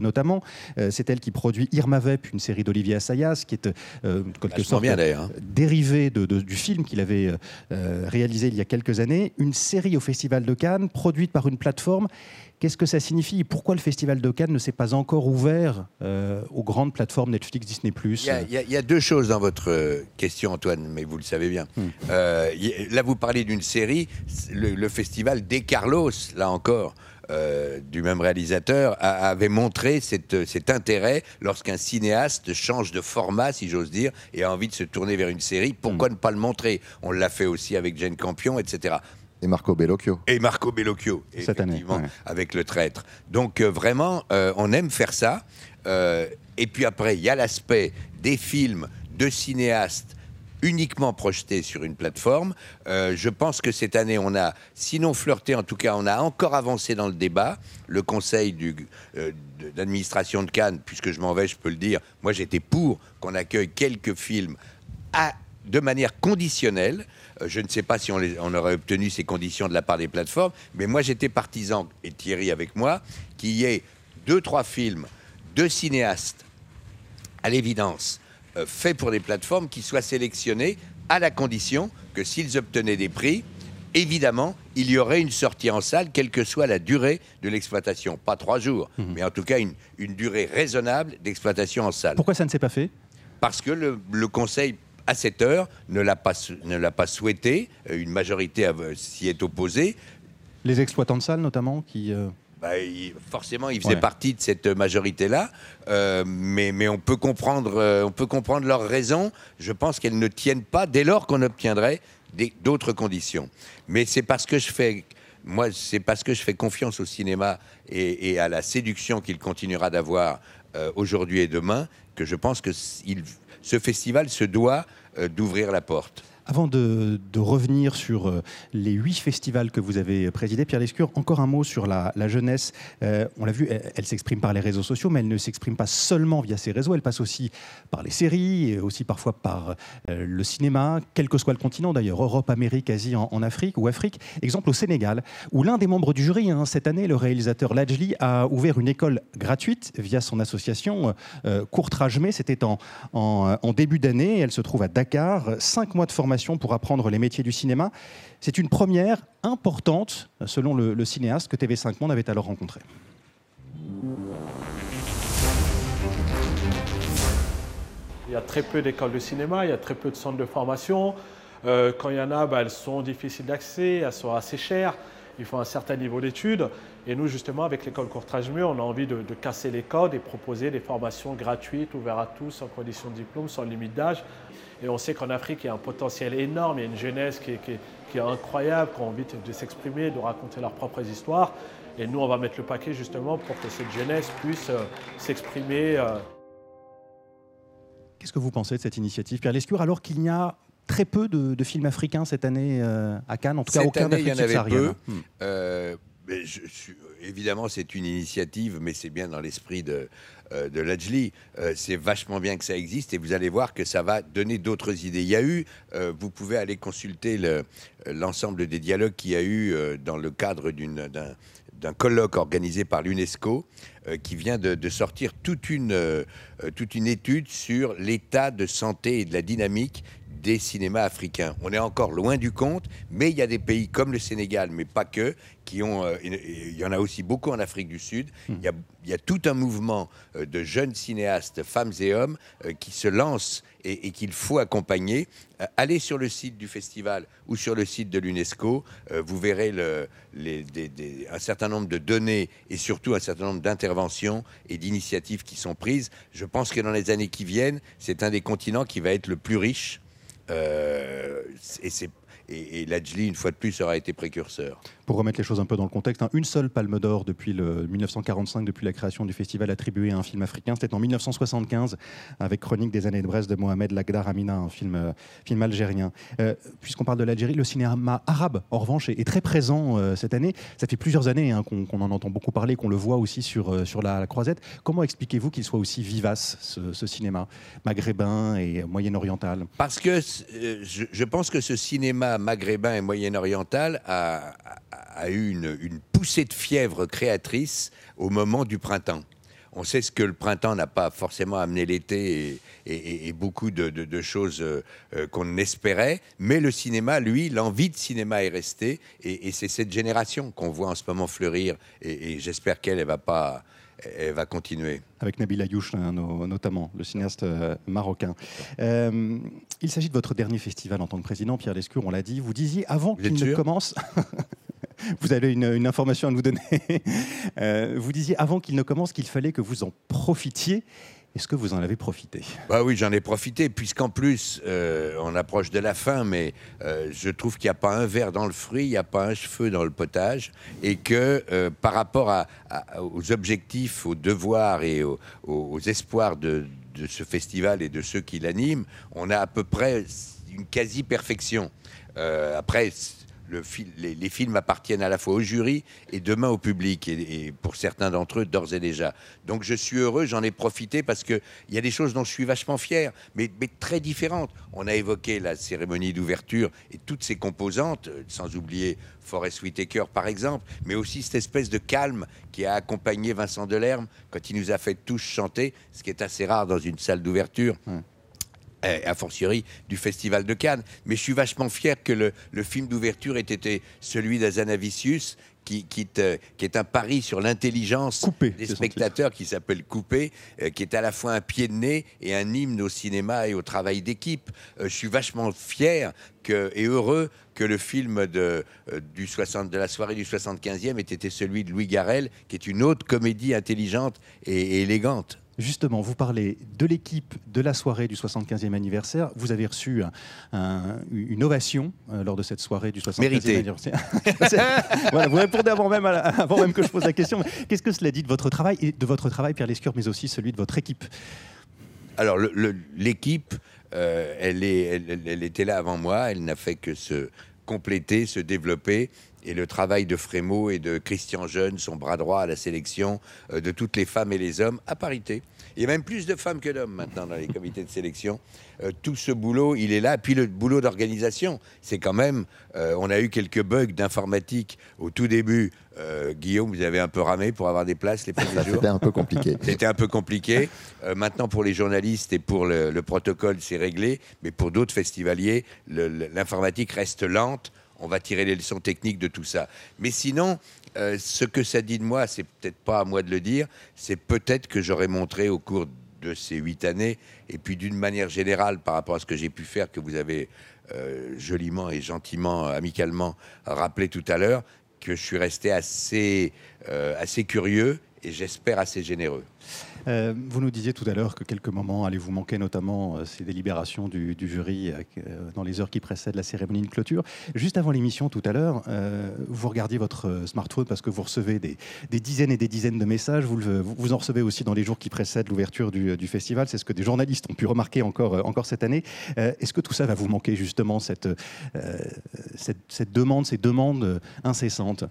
notamment. C'est elle qui produit Irma Vep, une série d'Olivier Assayas, qui est quelque sorte bien hein. dérivé de- de- du film qu'il avait réalisé il y a quelques années. Une série au Festival de Cannes, produite par une plateforme. Qu'est-ce que ça signifie et pourquoi le Festival de Cannes ne s'est pas encore ouvert euh, aux grandes plateformes Netflix, Disney Il y, a, il y a- il y a deux choses dans votre euh, question, Antoine, mais vous le savez bien. Euh, a- là, vous parlez d'une série, le, le festival Des Carlos, là encore. euh, du même réalisateur a- avait montré cette- cet intérêt lorsqu'un cinéaste change de format, si j'ose dire, et a envie de se tourner vers une série. Pourquoi ne pas le montrer? On l'a fait aussi avec Jane Campion, etc. Et Marco Bellocchio. Et Marco Bellocchio, Cette année, ouais. avec le traître. Donc euh, vraiment, euh, on aime faire ça. Euh, et puis après, il y a l'aspect des films de cinéastes uniquement projetés sur une plateforme. Euh, je pense que cette année, on a, sinon flirté, en tout cas, on a encore avancé dans le débat. Le conseil du, euh, de- d'administration de Cannes, puisque je m'en vais, je peux le dire, moi j'étais pour qu'on accueille quelques films à- de manière conditionnelle. Euh, Je ne sais pas si on, les- on aurait obtenu ces conditions de la part des plateformes, mais moi j'étais partisan, et Thierry avec moi, qu'il y ait deux, trois films, deux cinéastes, à l'évidence, euh, faits pour des plateformes qui soient sélectionnés à la condition que s'ils obtenaient des prix, évidemment, il y aurait une sortie en salle, quelle que soit la durée de l'exploitation. Pas trois jours, mais en tout cas une, une durée raisonnable d'exploitation en salle Pourquoi ça ne s'est pas fait? Parce que le, le Conseil, à cette heure, ne l'a pas, ne l'a pas souhaité. Euh, Une majorité s'y est opposée. Les exploitants de salles notamment qui... euh, Bah, il- forcément, il faisait Ouais. partie de cette majorité-là, euh, mais, mais on, peut comprendre, euh, on peut comprendre leurs raisons. Je pense qu'elles ne tiennent pas dès lors qu'on obtiendrait d'autres conditions. Mais c'est parce que je fais, moi, c'est parce que je fais confiance au cinéma et, et à la séduction qu'il continuera d'avoir euh, aujourd'hui et demain que je pense que s- il- ce festival se doit euh, d'ouvrir la porte. Avant de, revenir sur euh, les huit festivals que vous avez présidés, Pierre Lescure, encore un mot sur la, jeunesse. Euh, on l'a vu, elle, s'exprime par les réseaux sociaux, mais elle ne s'exprime pas seulement via ces réseaux, elle passe aussi par les séries, aussi parfois par euh, le cinéma, quel que soit le continent d'ailleurs, Europe, Amérique, Asie, en, Afrique ou Afrique. Exemple au Sénégal, où l'un des membres du jury, hein, cette année, le réalisateur Lajli, a ouvert une école gratuite via son association euh, Courtrajmé. C'était en, en début d'année. Elle se trouve à Dakar. Cinq mois de formation pour apprendre les métiers du cinéma. C'est une première importante, selon le, cinéaste que TV5 Monde avait alors rencontré. Il y a très peu d'écoles de cinéma, il y a très peu de centres de formation. Euh, quand il y en a, bah, elles sont difficiles d'accès, elles sont assez chères, il faut un certain niveau d'études. Et nous, justement, avec l'école Courtrage Mur, on a envie de, de casser les codes et proposer des formations gratuites, ouvertes à tous, sans condition de diplôme, sans limite d'âge. Et on sait qu'en Afrique, il y a un potentiel énorme, il y a une jeunesse qui est, qui est- qui est incroyable, qui a envie de, s'exprimer, de raconter leurs propres histoires. Et nous, on va mettre le paquet justement pour que cette jeunesse puisse euh, s'exprimer. euh, Qu'est-ce que vous pensez de cette initiative, Pierre Lescure, alors qu'il y a très peu de, de films africains cette année euh, à Cannes, en tout cas Cette aucun année, il y d'Afrique en avait peu. subsaharienne. Hmm. Euh, mais je suis- évidemment, c'est une initiative, mais c'est bien dans l'esprit de, euh, de Lajli. Euh, c'est vachement bien que ça existe et vous allez voir que ça va donner d'autres idées. Il y a eu, euh, vous pouvez aller consulter le- l'ensemble des dialogues qu'il y a eu dans le cadre d'un d'un colloque organisé par l'UNESCO qui vient de, sortir toute une, toute une étude sur l'état de santé et de la dynamique des cinémas africains. On est encore loin du compte, mais il y a des pays comme le Sénégal, mais pas que, qui ont. euh, une- il y en a aussi beaucoup en Afrique du Sud. Il, y a, il y a tout un mouvement euh, de jeunes cinéastes, femmes et hommes, euh, qui se lancent et, et qu'il faut accompagner. Allez sur le site du festival ou sur le site de l'UNESCO, vous verrez le- les- des- des- un certain nombre de données et surtout un certain nombre d'interventions et d'initiatives qui sont prises. Je pense que dans les années qui viennent, c'est un des continents qui va être le plus riche. Euh, et c'est et, et l'Adjli, une fois de plus, aura été précurseur. Pour remettre les choses un peu dans le contexte, hein, une seule palme d'or depuis le 1945, depuis la création du festival attribué à un film africain, c'était en 1975 avec Chronique des années de Brest de Mohamed Lagdar Amina, un film, euh, film algérien. Euh, Puisqu'on parle de l'Algérie, le cinéma arabe, en revanche, est, est très présent euh, cette année. Ça fait plusieurs années hein, qu'on en entend beaucoup parler, qu'on le voit aussi sur, sur la, la croisette. Comment expliquez-vous qu'il soit aussi vivace, ce, ce cinéma maghrébin et moyen-oriental? Parce que je, je pense que ce cinéma maghrébin et moyen-oriental a, eu une, poussée de fièvre créatrice au moment du printemps. On sait ce que le printemps n'a pas forcément amené l'été et, beaucoup de, choses euh, euh, qu'on espérait, mais le cinéma, lui, l'envie de cinéma est restée et, et c'est cette génération qu'on voit en ce moment fleurir et, j'espère qu'elle elle va pas, elle va continuer. avec Nabil Ayouch hein, no- notamment, le cinéaste euh, marocain. Euh, il s'agit de votre dernier festival en tant que président, Pierre Lescure, on l'a dit. Vous disiez avant qu'il ne commence... [laughs] Vous avez une, une information à nous donner. [laughs] Euh, vous disiez avant qu'il ne commence qu'il fallait que vous en profitiez. Est-ce que vous en avez profité? Bah oui, j'en ai profité, puisqu'en plus, euh, on approche de la fin, mais euh, je trouve qu'il n'y a pas un verre dans le fruit, il n'y a pas un cheveu dans le potage, et que euh, par rapport aux objectifs, aux devoirs et aux, espoirs de, de ce festival et de ceux qui l'animent, on a à peu près une quasi-perfection. Après, les, films appartiennent à la fois au jury et demain au public, et, pour certains d'entre eux, d'ores et déjà. Donc je suis heureux, j'en ai profité parce qu'il y a des choses dont je suis vachement fier, mais, très différentes. On a évoqué la cérémonie d'ouverture et toutes ses composantes, euh, sans oublier Forest Whitaker par exemple, mais aussi cette espèce de calme qui a accompagné Vincent Delerme quand il nous a fait tous chanter, ce qui est assez rare dans une salle d'ouverture. et a fortiori du Festival de Cannes. Mais je suis vachement fier que le, le film d'ouverture ait été celui d'Azanavicius, qui, qui, te- qui est un pari sur l'intelligence des spectateurs, qui s'appelle Coupé, euh, qui est à la fois un pied de nez et un hymne au cinéma et au travail d'équipe. Euh, je suis vachement fier que, et heureux que le film de, euh, du 60, de la soirée du 75e ait été celui de Louis Garrel, qui est une autre comédie intelligente et, et élégante. Justement, vous parlez de l'équipe de la soirée du 75e anniversaire. Vous avez reçu un- un- une ovation euh, lors de cette soirée du 75e Mérité. anniversaire. [laughs] Voilà, vous répondez avant même, la- avant même que je pose la question. Qu'est-ce que cela dit de votre travail et de votre travail, Pierre Lescure, mais aussi celui de votre équipe? Alors, l'équipe, euh, elle, est, elle, elle- elle était là avant moi. Elle n'a fait que se compléter, se développer. Et le travail de Frémaux et de Christian Jeune, son bras droit à la sélection euh, de toutes les femmes et les hommes, à parité. Il y a même plus de femmes que d'hommes maintenant dans les comités de sélection. Euh, tout ce boulot, il est là. Puis le boulot d'organisation, c'est quand même. euh, on a eu quelques bugs d'informatique au tout début. Guillaume, vous avez un peu ramé pour avoir des places les premiers jours. C'était un peu compliqué. [laughs] C'était un peu compliqué. Maintenant, pour les journalistes et pour le, le protocole, c'est réglé. Mais pour d'autres festivaliers, l'informatique reste lente. On va tirer les leçons techniques de tout ça. Mais sinon, euh, ce que ça dit de moi, c'est peut-être pas à moi de le dire. C'est peut-être que j'aurais montré au cours de ces huit années, et puis d'une manière générale par rapport à ce que j'ai pu faire, que vous avez euh, joliment et gentiment, amicalement rappelé tout à l'heure, que je suis resté assez, euh, assez curieux et j'espère assez généreux. Euh, vous nous disiez tout à l'heure que quelques moments allaient vous manquer, notamment euh, ces délibérations du, jury euh, dans les heures qui précèdent la cérémonie de clôture. Juste avant l'émission, tout à l'heure, vous regardiez votre smartphone parce que vous recevez des, dizaines et des dizaines de messages. Vous, en recevez aussi dans les jours qui précèdent l'ouverture du, festival. C'est ce que des journalistes ont pu remarquer encore, cette année. Est-ce que tout ça va vous manquer, justement, cette, cette, demande, ces demandes incessantes?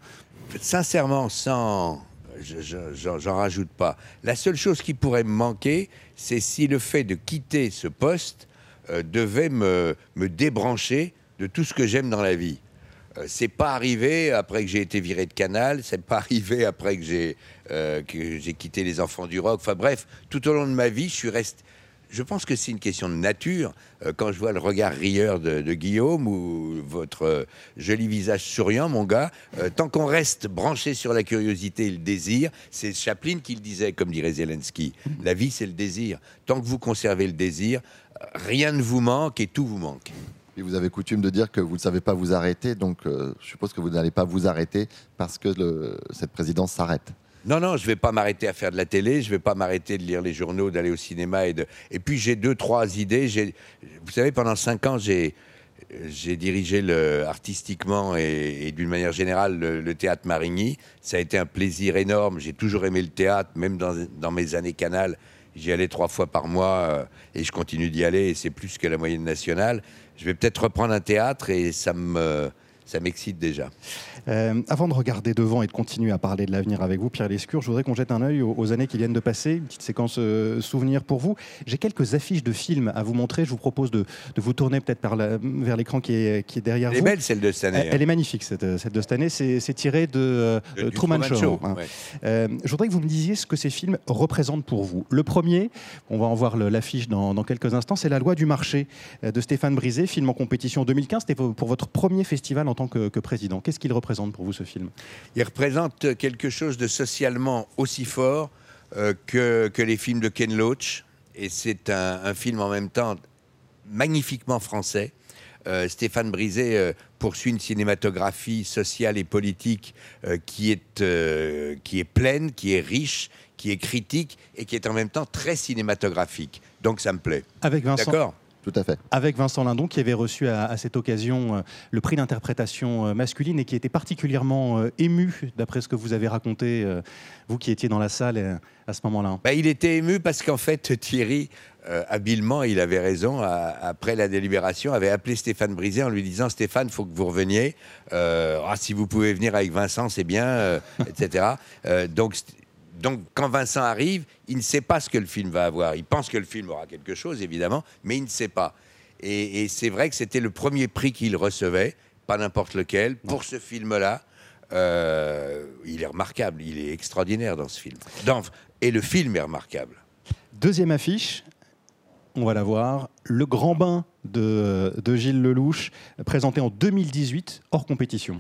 Sincèrement, sans. Je- je- J'en rajoute pas. La seule chose qui pourrait me manquer, c'est si le fait de quitter ce poste euh, devait me, me débrancher de tout ce que j'aime dans la vie. Euh, c'est pas arrivé après que j'ai été viré de Canal, c'est pas arrivé après que j'ai euh, quitté les enfants du rock. Enfin bref, tout au long de ma vie, je suis resté. Je pense que c'est une question de nature. Euh, quand je vois le regard rieur de, Guillaume ou votre euh, joli visage souriant, mon gars, euh, tant qu'on reste branché sur la curiosité et le désir, c'est Chaplin qui le disait, comme dirait Zelensky. La vie, c'est le désir. Tant que vous conservez le désir, rien ne vous manque et tout vous manque. Et vous avez coutume de dire que vous ne savez pas vous arrêter, donc je suppose que vous n'allez pas vous arrêter parce que cette présidence s'arrête. Non, non, je vais pas m'arrêter à faire de la télé, je vais pas m'arrêter de lire les journaux, d'aller au cinéma. Et, puis j'ai deux, trois idées. Vous savez, pendant cinq ans, j'ai dirigé artistiquement et, d'une manière générale le, théâtre Marigny. Ça a été un plaisir énorme. J'ai toujours aimé le théâtre, même dans, dans mes années canal. J'y allais trois fois par mois euh, et je continue d'y aller. Et c'est plus que la moyenne nationale. Je vais peut-être reprendre un théâtre et ça me ça m'excite déjà. Euh, avant de regarder devant et de continuer à parler de l'avenir avec vous, Pierre Lescure, je voudrais qu'on jette un œil aux, aux années qui viennent de passer, une petite séquence euh, souvenir pour vous. J'ai quelques affiches de films à vous montrer. Je vous propose de, de vous tourner peut-être vers l'écran qui est, qui est derrière Elle est vous. belle celle de cette année. Elle, elle est magnifique, cette, cette de cette année. C'est tiré de, euh, De- Truman, Truman Show. Show, hein. ouais. Euh, je voudrais que vous me disiez ce que ces films représentent pour vous. Le premier, on va en voir l'affiche dans, dans quelques instants, c'est La loi du marché de Stéphane Brisé, film en compétition en 2015. C'était pour pour votre premier festival en tant que, que président. Qu'est-ce qu'il représente pour vous, ce film? Il représente quelque chose de socialement aussi fort euh, que, que les films de Ken Loach. Et c'est un, un film en même temps magnifiquement français. Euh, Stéphane Brisé euh, poursuit une cinématographie sociale et politique qui, est, qui est pleine, qui est riche, qui est critique et qui est en même temps très cinématographique. Donc ça me plaît. Avec Vincent, D'accord? Tout à fait. avec Vincent Lindon, qui avait reçu à, à cette occasion euh, le prix d'interprétation euh, masculine et qui était particulièrement euh, ému, d'après ce que vous avez raconté, vous qui étiez dans la salle à ce moment-là. Bah, il était ému parce qu'en fait, Thierry, euh, habilement, il avait raison, a- après la délibération, avait appelé Stéphane Brisé en lui disant Stéphane, il faut que vous reveniez. Euh, Ah, si vous pouvez venir avec Vincent, c'est bien, euh, etc. Euh, donc, donc, quand Vincent arrive, il ne sait pas ce que le film va avoir. Il pense que le film aura quelque chose, évidemment, mais il ne sait pas. Et, et c'est vrai que c'était le premier prix qu'il recevait, pas n'importe lequel, pour ce film-là. Euh, il est remarquable, il est extraordinaire dans ce film. Dans- et le film est remarquable. Deuxième affiche, on va la voir. Le grand bain de, de Gilles Lelouch, présenté en 2018 hors compétition.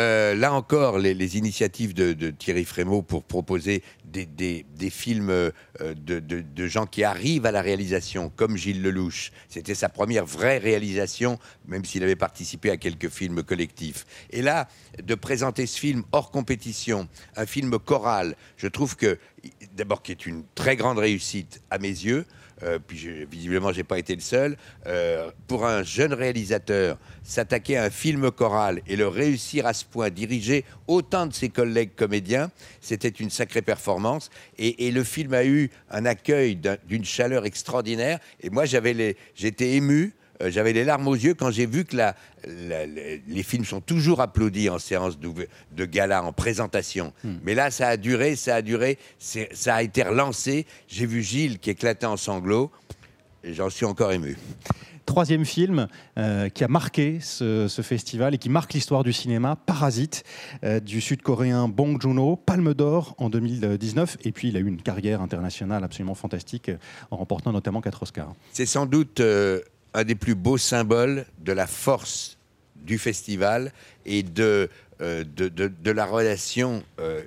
Euh, là encore, les, initiatives de, Thierry Frémaux pour proposer des, films euh, de, de- de gens qui arrivent à la réalisation, comme Gilles Lelouch. C'était sa première vraie réalisation, même s'il avait participé à quelques films collectifs. Et là, de présenter ce film hors compétition, un film choral, je trouve que, d'abord, qui est une très grande réussite à mes yeux, euh, puis je- visiblement, pas été le seul. Euh, pour un jeune réalisateur, s'attaquer à un film choral et le réussir à ce point, diriger autant de ses collègues comédiens, c'était une sacrée performance. Et, le film a eu un accueil d'un- d'une chaleur extraordinaire. Et moi, j'avais j'étais ému. Euh, J'avais les larmes aux yeux quand j'ai vu que la- la- la- les films sont toujours applaudis en séance de gala, en présentation. Mais là, ça a duré, ça a duré, ça a été relancé. J'ai vu Gilles qui éclatait en sanglots. J'en suis encore ému. Troisième film euh, qui a marqué ce, ce festival et qui marque l'histoire du cinéma, Parasite, euh, du sud-coréen Bong Joon-ho, Palme d'Or en 2019. Et puis il a eu une carrière internationale absolument fantastique, en remportant notamment quatre Oscars. C'est sans doute euh, un des plus beaux symboles de la force du festival et de, euh, de, la relation euh,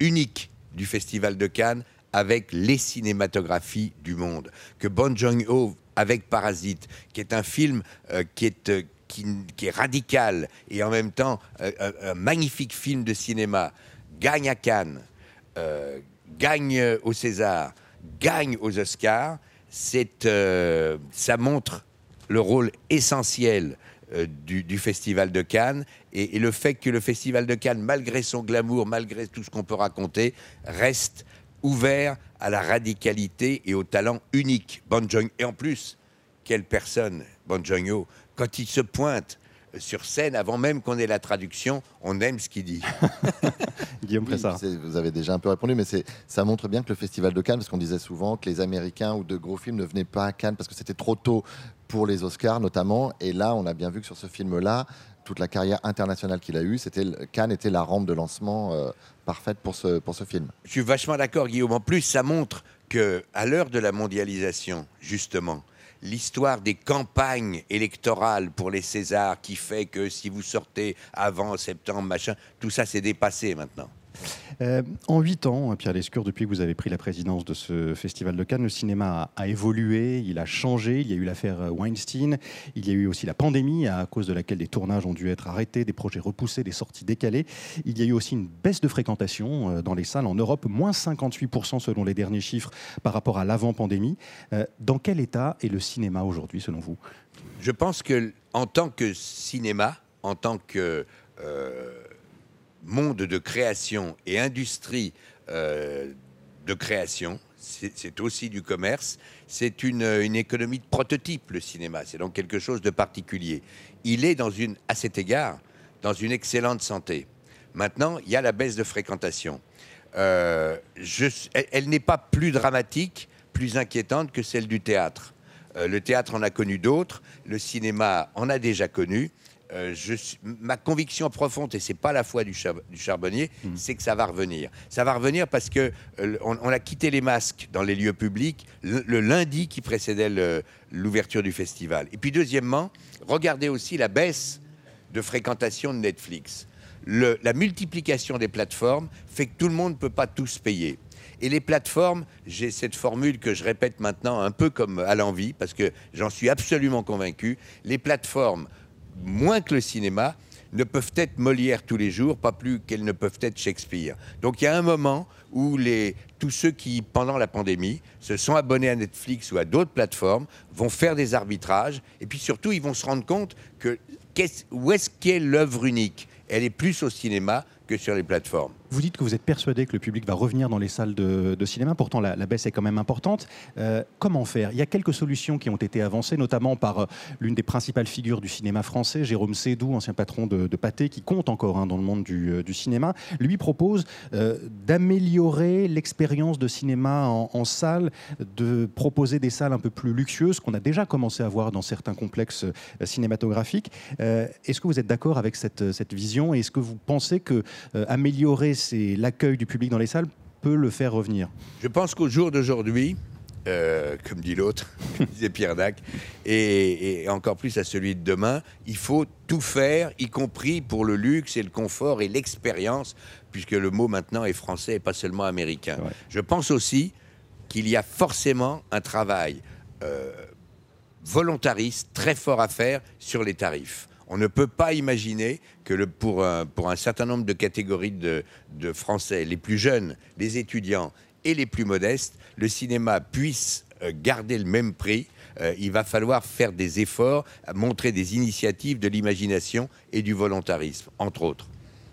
unique du Festival de Cannes avec les cinématographies du monde. Que Bon Joon-ho, avec Parasite, qui est un film euh, qui est... qui, est radical et en même temps un, magnifique film de cinéma, gagne à Cannes, gagne au César, gagne aux Oscars, ça montre le rôle essentiel euh, du, du Festival de Cannes et, et le fait que le Festival de Cannes, malgré son glamour, malgré tout ce qu'on peut raconter, reste ouvert à la radicalité et au talent unique. Bon Joon et en plus, quelle personne, Bon Joon-ho, quand il se pointe euh, sur scène, avant même qu'on ait la traduction, on aime ce qu'il dit. [laughs] Guillaume Pressard. vous avez déjà un peu répondu, mais ça montre bien que le Festival de Cannes, parce qu'on disait souvent que les Américains ou de gros films ne venaient pas à Cannes parce que c'était trop tôt pour les Oscars notamment. Et là, on a bien vu que sur ce film-là, toute la carrière internationale qu'il a eue, c'était Cannes était la rampe de lancement euh, parfaite pour ce, pour ce film. Je suis vachement d'accord, Guillaume. En plus, ça montre que, à l'heure de la mondialisation, justement, l'histoire des campagnes électorales pour les Césars, qui fait que si vous sortez avant septembre, machin, tout ça c'est dépassé maintenant. Euh, en huit ans, Pierre Lescure, depuis que vous avez pris la présidence de ce festival de Cannes, le cinéma a, évolué, il a changé. Il y a eu l'affaire euh, Weinstein, il y a eu aussi la pandémie, à cause de laquelle des tournages ont dû être arrêtés, des projets repoussés, des sorties décalées. Il y a eu aussi une baisse de fréquentation euh, dans les salles en Europe, moins 58% selon les derniers chiffres par rapport à l'avant-pandémie. Dans quel état est le cinéma aujourd'hui, selon vous? Je pense que, en tant que cinéma, en tant que monde de création et industrie euh, de création, c'est aussi du commerce, c'est une, économie de prototype, le cinéma. C'est donc quelque chose de particulier. Il est, dans une, à cet égard, dans une excellente santé. Maintenant, il y a la baisse de fréquentation. Euh, elle n'est pas plus dramatique, plus inquiétante que celle du théâtre. Euh, le théâtre en a connu d'autres, le cinéma en a déjà connu. Euh, je ma conviction profonde, et c'est pas la foi du, char- du charbonnier, c'est que ça va revenir. Ça va revenir parce que euh, on, on a quitté les masques dans les lieux publics le, le lundi qui précédait l'ouverture du festival. Et puis deuxièmement, regardez aussi la baisse de fréquentation de Netflix. Le- la multiplication des plateformes fait que tout le monde ne peut pas tous payer. Et les plateformes, j'ai cette formule que je répète maintenant un peu comme à l'envie, parce que j'en suis absolument convaincu, les plateformes, moins que le cinéma, ne peuvent être Molière tous les jours, pas plus qu'elles ne peuvent être Shakespeare. Donc il y a un moment où les, tous ceux qui, pendant la pandémie, se sont abonnés à Netflix ou à d'autres plateformes, vont faire des arbitrages, et puis surtout, ils vont se rendre compte que où est-ce qu'est l'œuvre unique? Elle est plus au cinéma que sur les plateformes. Vous dites que vous êtes persuadé que le public va revenir dans les salles de, cinéma, pourtant la, baisse est quand même importante. Euh, comment faire? Il y a quelques solutions qui ont été avancées, notamment par euh, l'une des principales figures du cinéma français, Jérôme Sédou, ancien patron de, de Pathé, qui compte encore hein, dans le monde du, euh, cinéma. Lui propose d'améliorer l'expérience de cinéma en, salle, de proposer des salles un peu plus luxueuses, qu'on a déjà commencé à voir dans certains complexes cinématographiques. Est-ce que vous êtes d'accord avec cette, cette vision? Est-ce que vous pensez que améliorer c'est l'accueil du public dans les salles peut le faire revenir Je pense qu'au jour d'aujourd'hui, euh, comme dit l'autre, [laughs] comme disait Pierre Dac, et, et encore plus à celui de demain. Il faut tout faire, y compris pour le luxe et le confort et l'expérience, puisque le mot maintenant est français et pas seulement américain. Ouais. Je pense aussi qu'il y a forcément un travail euh, volontariste très fort à faire sur les tarifs. On ne peut pas imaginer que pour, un, certain nombre de catégories de, de Français, les plus jeunes, les étudiants et les plus modestes, le cinéma puisse euh, garder le même prix. Euh, il va falloir faire des efforts, montrer des initiatives de l'imagination et du volontarisme, entre autres.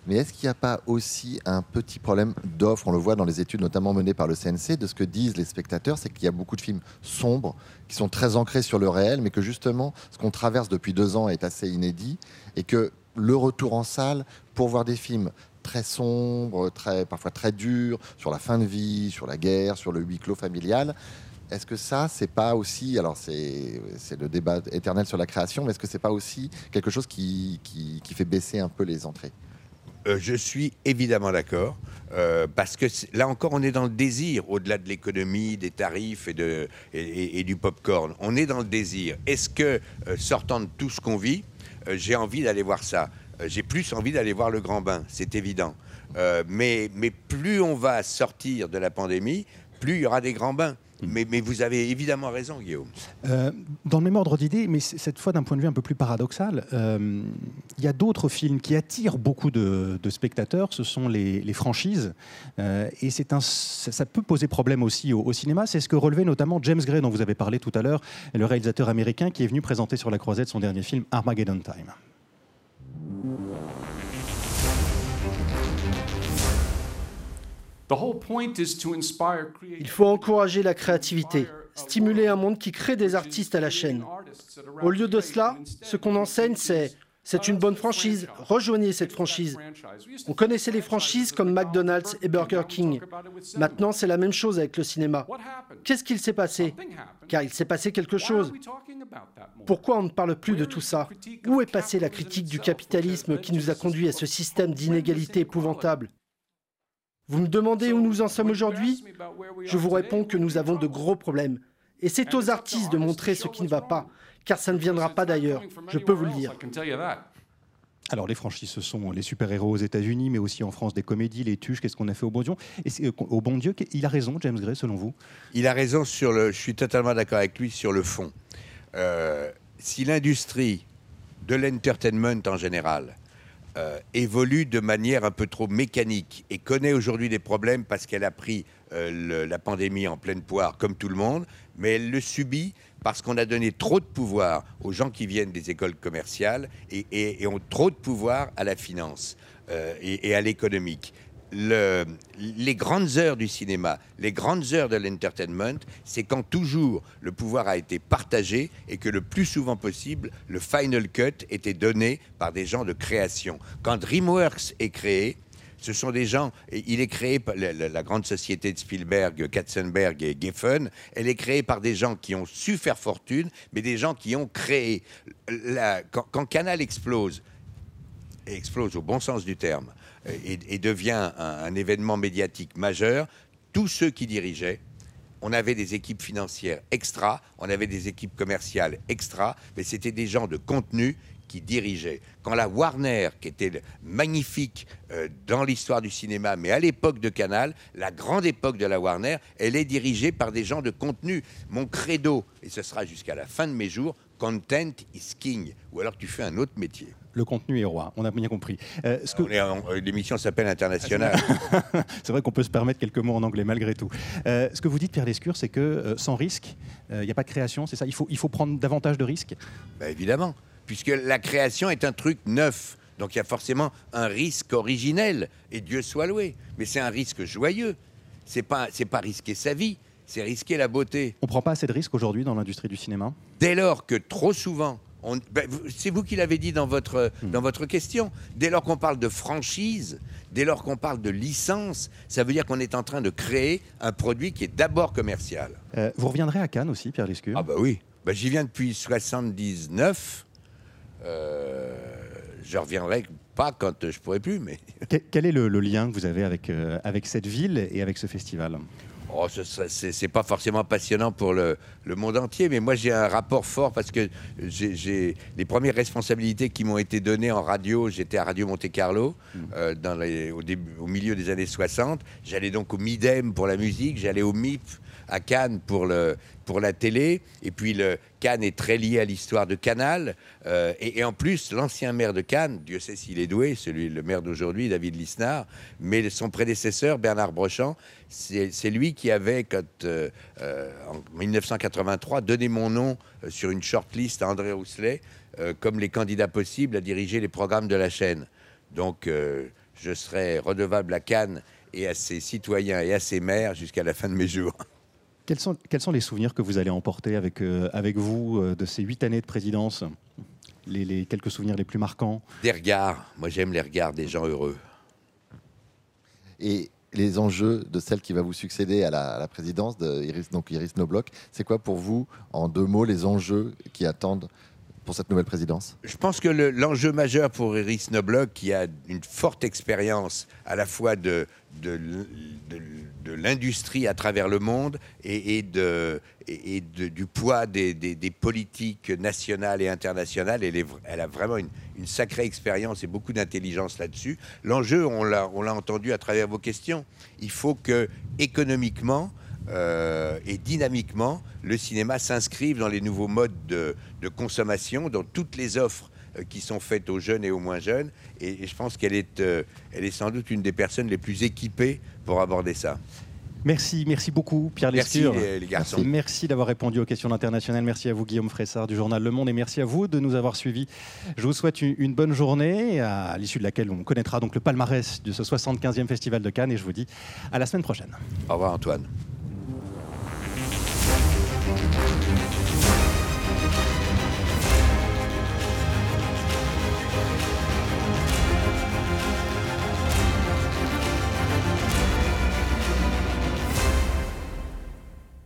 Mais est-ce qu'il n'y a pas aussi un petit problème d'offre? On le voit dans les études notamment menées par le CNC, de ce que disent les spectateurs, c'est qu'il y a beaucoup de films sombres, qui sont très ancrés sur le réel, mais que justement, ce qu'on traverse depuis deux ans est assez inédit, et que le retour en salle, pour voir des films très sombres, parfois très durs, sur la fin de vie, sur la guerre, sur le huis clos familial, est-ce que ça, c'est pas aussi, alors c'est le débat éternel sur la création, mais est-ce que c'est pas aussi quelque chose qui fait baisser un peu les entrées? Euh, je suis évidemment d'accord, euh, parce que là encore, on est dans le désir, au-delà de l'économie, des tarifs et, du pop-corn. On est dans le désir. Est-ce que, euh, sortant de tout ce qu'on vit, j'ai envie d'aller voir ça? J'ai plus envie d'aller voir le grand bain, c'est évident. Mais, mais plus on va sortir de la pandémie, plus il y aura des grands bains. Mais, mais vous avez évidemment raison, Guillaume. Euh, dans le même ordre d'idée, mais cette fois d'un point de vue un peu plus paradoxal, euh, il y a d'autres films qui attirent beaucoup de, de spectateurs, ce sont les, les franchises. Euh, et c'est un, ça, ça peut poser problème aussi au, au cinéma. C'est ce que relevait notamment James Gray, dont vous avez parlé tout à l'heure, le réalisateur américain qui est venu présenter sur la croisette son dernier film, Armageddon Time. Il faut encourager la créativité, stimuler un monde qui crée des artistes à la chaîne. Au lieu de cela, ce qu'on enseigne, c'est c'est une bonne franchise, rejoignez cette franchise. On connaissait les franchises comme McDonald's et Burger King. Maintenant, c'est la même chose avec le cinéma. Qu'est-ce qu'il s'est passé? Car il s'est passé quelque chose. Pourquoi on ne parle plus de tout ça? Où est passée la critique du capitalisme qui nous a conduit à ce système d'inégalité épouvantable? Vous me demandez où nous en sommes aujourd'hui Je vous réponds que nous avons de gros problèmes. Et c'est aux artistes de montrer ce qui ne va pas, car ça ne viendra pas d'ailleurs, je peux vous le dire. Alors les franchises, ce sont les super-héros aux États-Unis, mais aussi en France des comédies, les tuches, qu'est-ce qu'on a fait au bon Dieu? Et c'est- euh, Au bon Dieu, il a raison, James Gray, selon vous? Il a raison sur le. Je suis totalement d'accord avec lui sur le fond. Euh, si l'industrie de l'entertainment en général euh, évolue de manière un peu trop mécanique et connaît aujourd'hui des problèmes parce qu'elle a pris euh, la pandémie en pleine poire, comme tout le monde, mais elle le subit parce qu'on a donné trop de pouvoir aux gens qui viennent des écoles commerciales et ont trop de pouvoir à la finance euh, et, et à l'économique. Le- les grandes heures du cinéma, les grandes heures de l'entertainment, c'est quand toujours le pouvoir a été partagé et que le plus souvent possible, le final cut était donné par des gens de création. Quand DreamWorks est créé, ce sont des gens, il est créé par la, grande société de Spielberg, Katzenberg et Geffen, elle est créée par des gens qui ont su faire fortune, mais des gens qui ont créé. Quand, quand Canal explose, et explose au bon sens du terme, et, devient un, événement médiatique majeur, tous ceux qui dirigeaient, on avait des équipes financières extra, on avait des équipes commerciales extra, mais c'était des gens de contenu qui dirigeaient. Quand la Warner, qui était magnifique euh, dans l'histoire du cinéma, mais à l'époque de Canal, la grande époque de la Warner, elle est dirigée par des gens de contenu. Mon credo, et ce sera jusqu'à la fin de mes jours, content is king. Ou alors tu fais un autre métier. Le contenu est roi, on a bien compris. Euh, ce que- On est en- euh, L'émission s'appelle International. [laughs] c'est vrai qu'on peut se permettre quelques mots en anglais malgré tout. Euh, ce que vous dites, Pierre Lescure, c'est que euh, sans risque, euh, il n'y a pas de création, c'est ça? Il faut, il faut prendre davantage de risques? Ben, évidemment, puisque la création est un truc neuf. Donc il y a forcément un risque originel, et Dieu soit loué. Mais c'est un risque joyeux. C'est pas, c'est pas risquer sa vie, c'est risquer la beauté. On ne prend pas assez de risques aujourd'hui dans l'industrie du cinéma? Dès lors que trop souvent, ben, c'est vous qui l'avez dit dans votre, dans votre question, dès lors qu'on parle de franchise, dès lors qu'on parle de licence, ça veut dire qu'on est en train de créer un produit qui est d'abord commercial. Euh, Vous reviendrez à Cannes aussi, Pierre Lescure? Ah bah oui, bah, j'y viens depuis 79. Euh, je reviendrai pas quand je pourrai plus, mais Quel, quel est le, le lien que vous avez avec, euh, avec cette ville et avec ce festival? Oh, ce c'est pas forcément passionnant pour le, le monde entier, mais moi j'ai un rapport fort parce que j'ai les premières responsabilités qui m'ont été données en radio. J'étais à Radio Monte Carlo mmh. euh, dans les, au, début, au milieu des années 60. J'allais donc au Midem pour la musique, j'allais au MIP à Cannes pour, la télé. Et puis Cannes est très lié à l'histoire de Canal. Euh, et, en plus, l'ancien maire de Cannes, Dieu sait s'il est doué, celui le maire d'aujourd'hui, David Lisnard, mais son prédécesseur, Bernard Brochant, c'est lui qui avait, euh, euh, en 1983, donné mon nom sur une shortlist à André Rousselet comme les candidats possibles à diriger les programmes de la chaîne. Donc, je serai redevable à Cannes et à ses citoyens et à ses maires jusqu'à la fin de mes jours. Quels sont, quels sont les souvenirs que vous allez emporter avec, euh, avec vous euh, de ces huit années de présidence? Les, les, quelques souvenirs les plus marquants? Des regards. Moi, j'aime les regards des gens heureux. Et les enjeux de celle qui va vous succéder à la, présidence, de Iris, donc Iris Nobloch, c'est quoi pour vous, en deux mots, les enjeux qui attendent pour cette nouvelle présidence? Je pense que l'enjeu majeur pour Iris Nobloch, qui a une forte expérience à la fois de, de, l'industrie à travers le monde et, et, de, du poids des, des, politiques nationales et internationales. Elle a vraiment une, une sacrée expérience et beaucoup d'intelligence là-dessus. L'enjeu, on l'a entendu à travers vos questions, il faut que économiquement, euh, et dynamiquement, le cinéma s'inscrive dans les nouveaux modes de, consommation, dans toutes les offres euh, qui sont faites aux jeunes et aux moins jeunes. Et, je pense qu'elle est, euh, elle est sans doute une des personnes les plus équipées pour aborder ça. Merci, merci beaucoup Pierre Lescure. Merci les, garçons. Merci, d'avoir répondu aux questions internationales. Merci à vous Guillaume Fressard du journal Le Monde et merci à vous de nous avoir suivis. Je vous souhaite une, bonne journée à l'issue de laquelle on connaîtra donc le palmarès de ce 75e festival de Cannes et je vous dis à la semaine prochaine. Au revoir Antoine.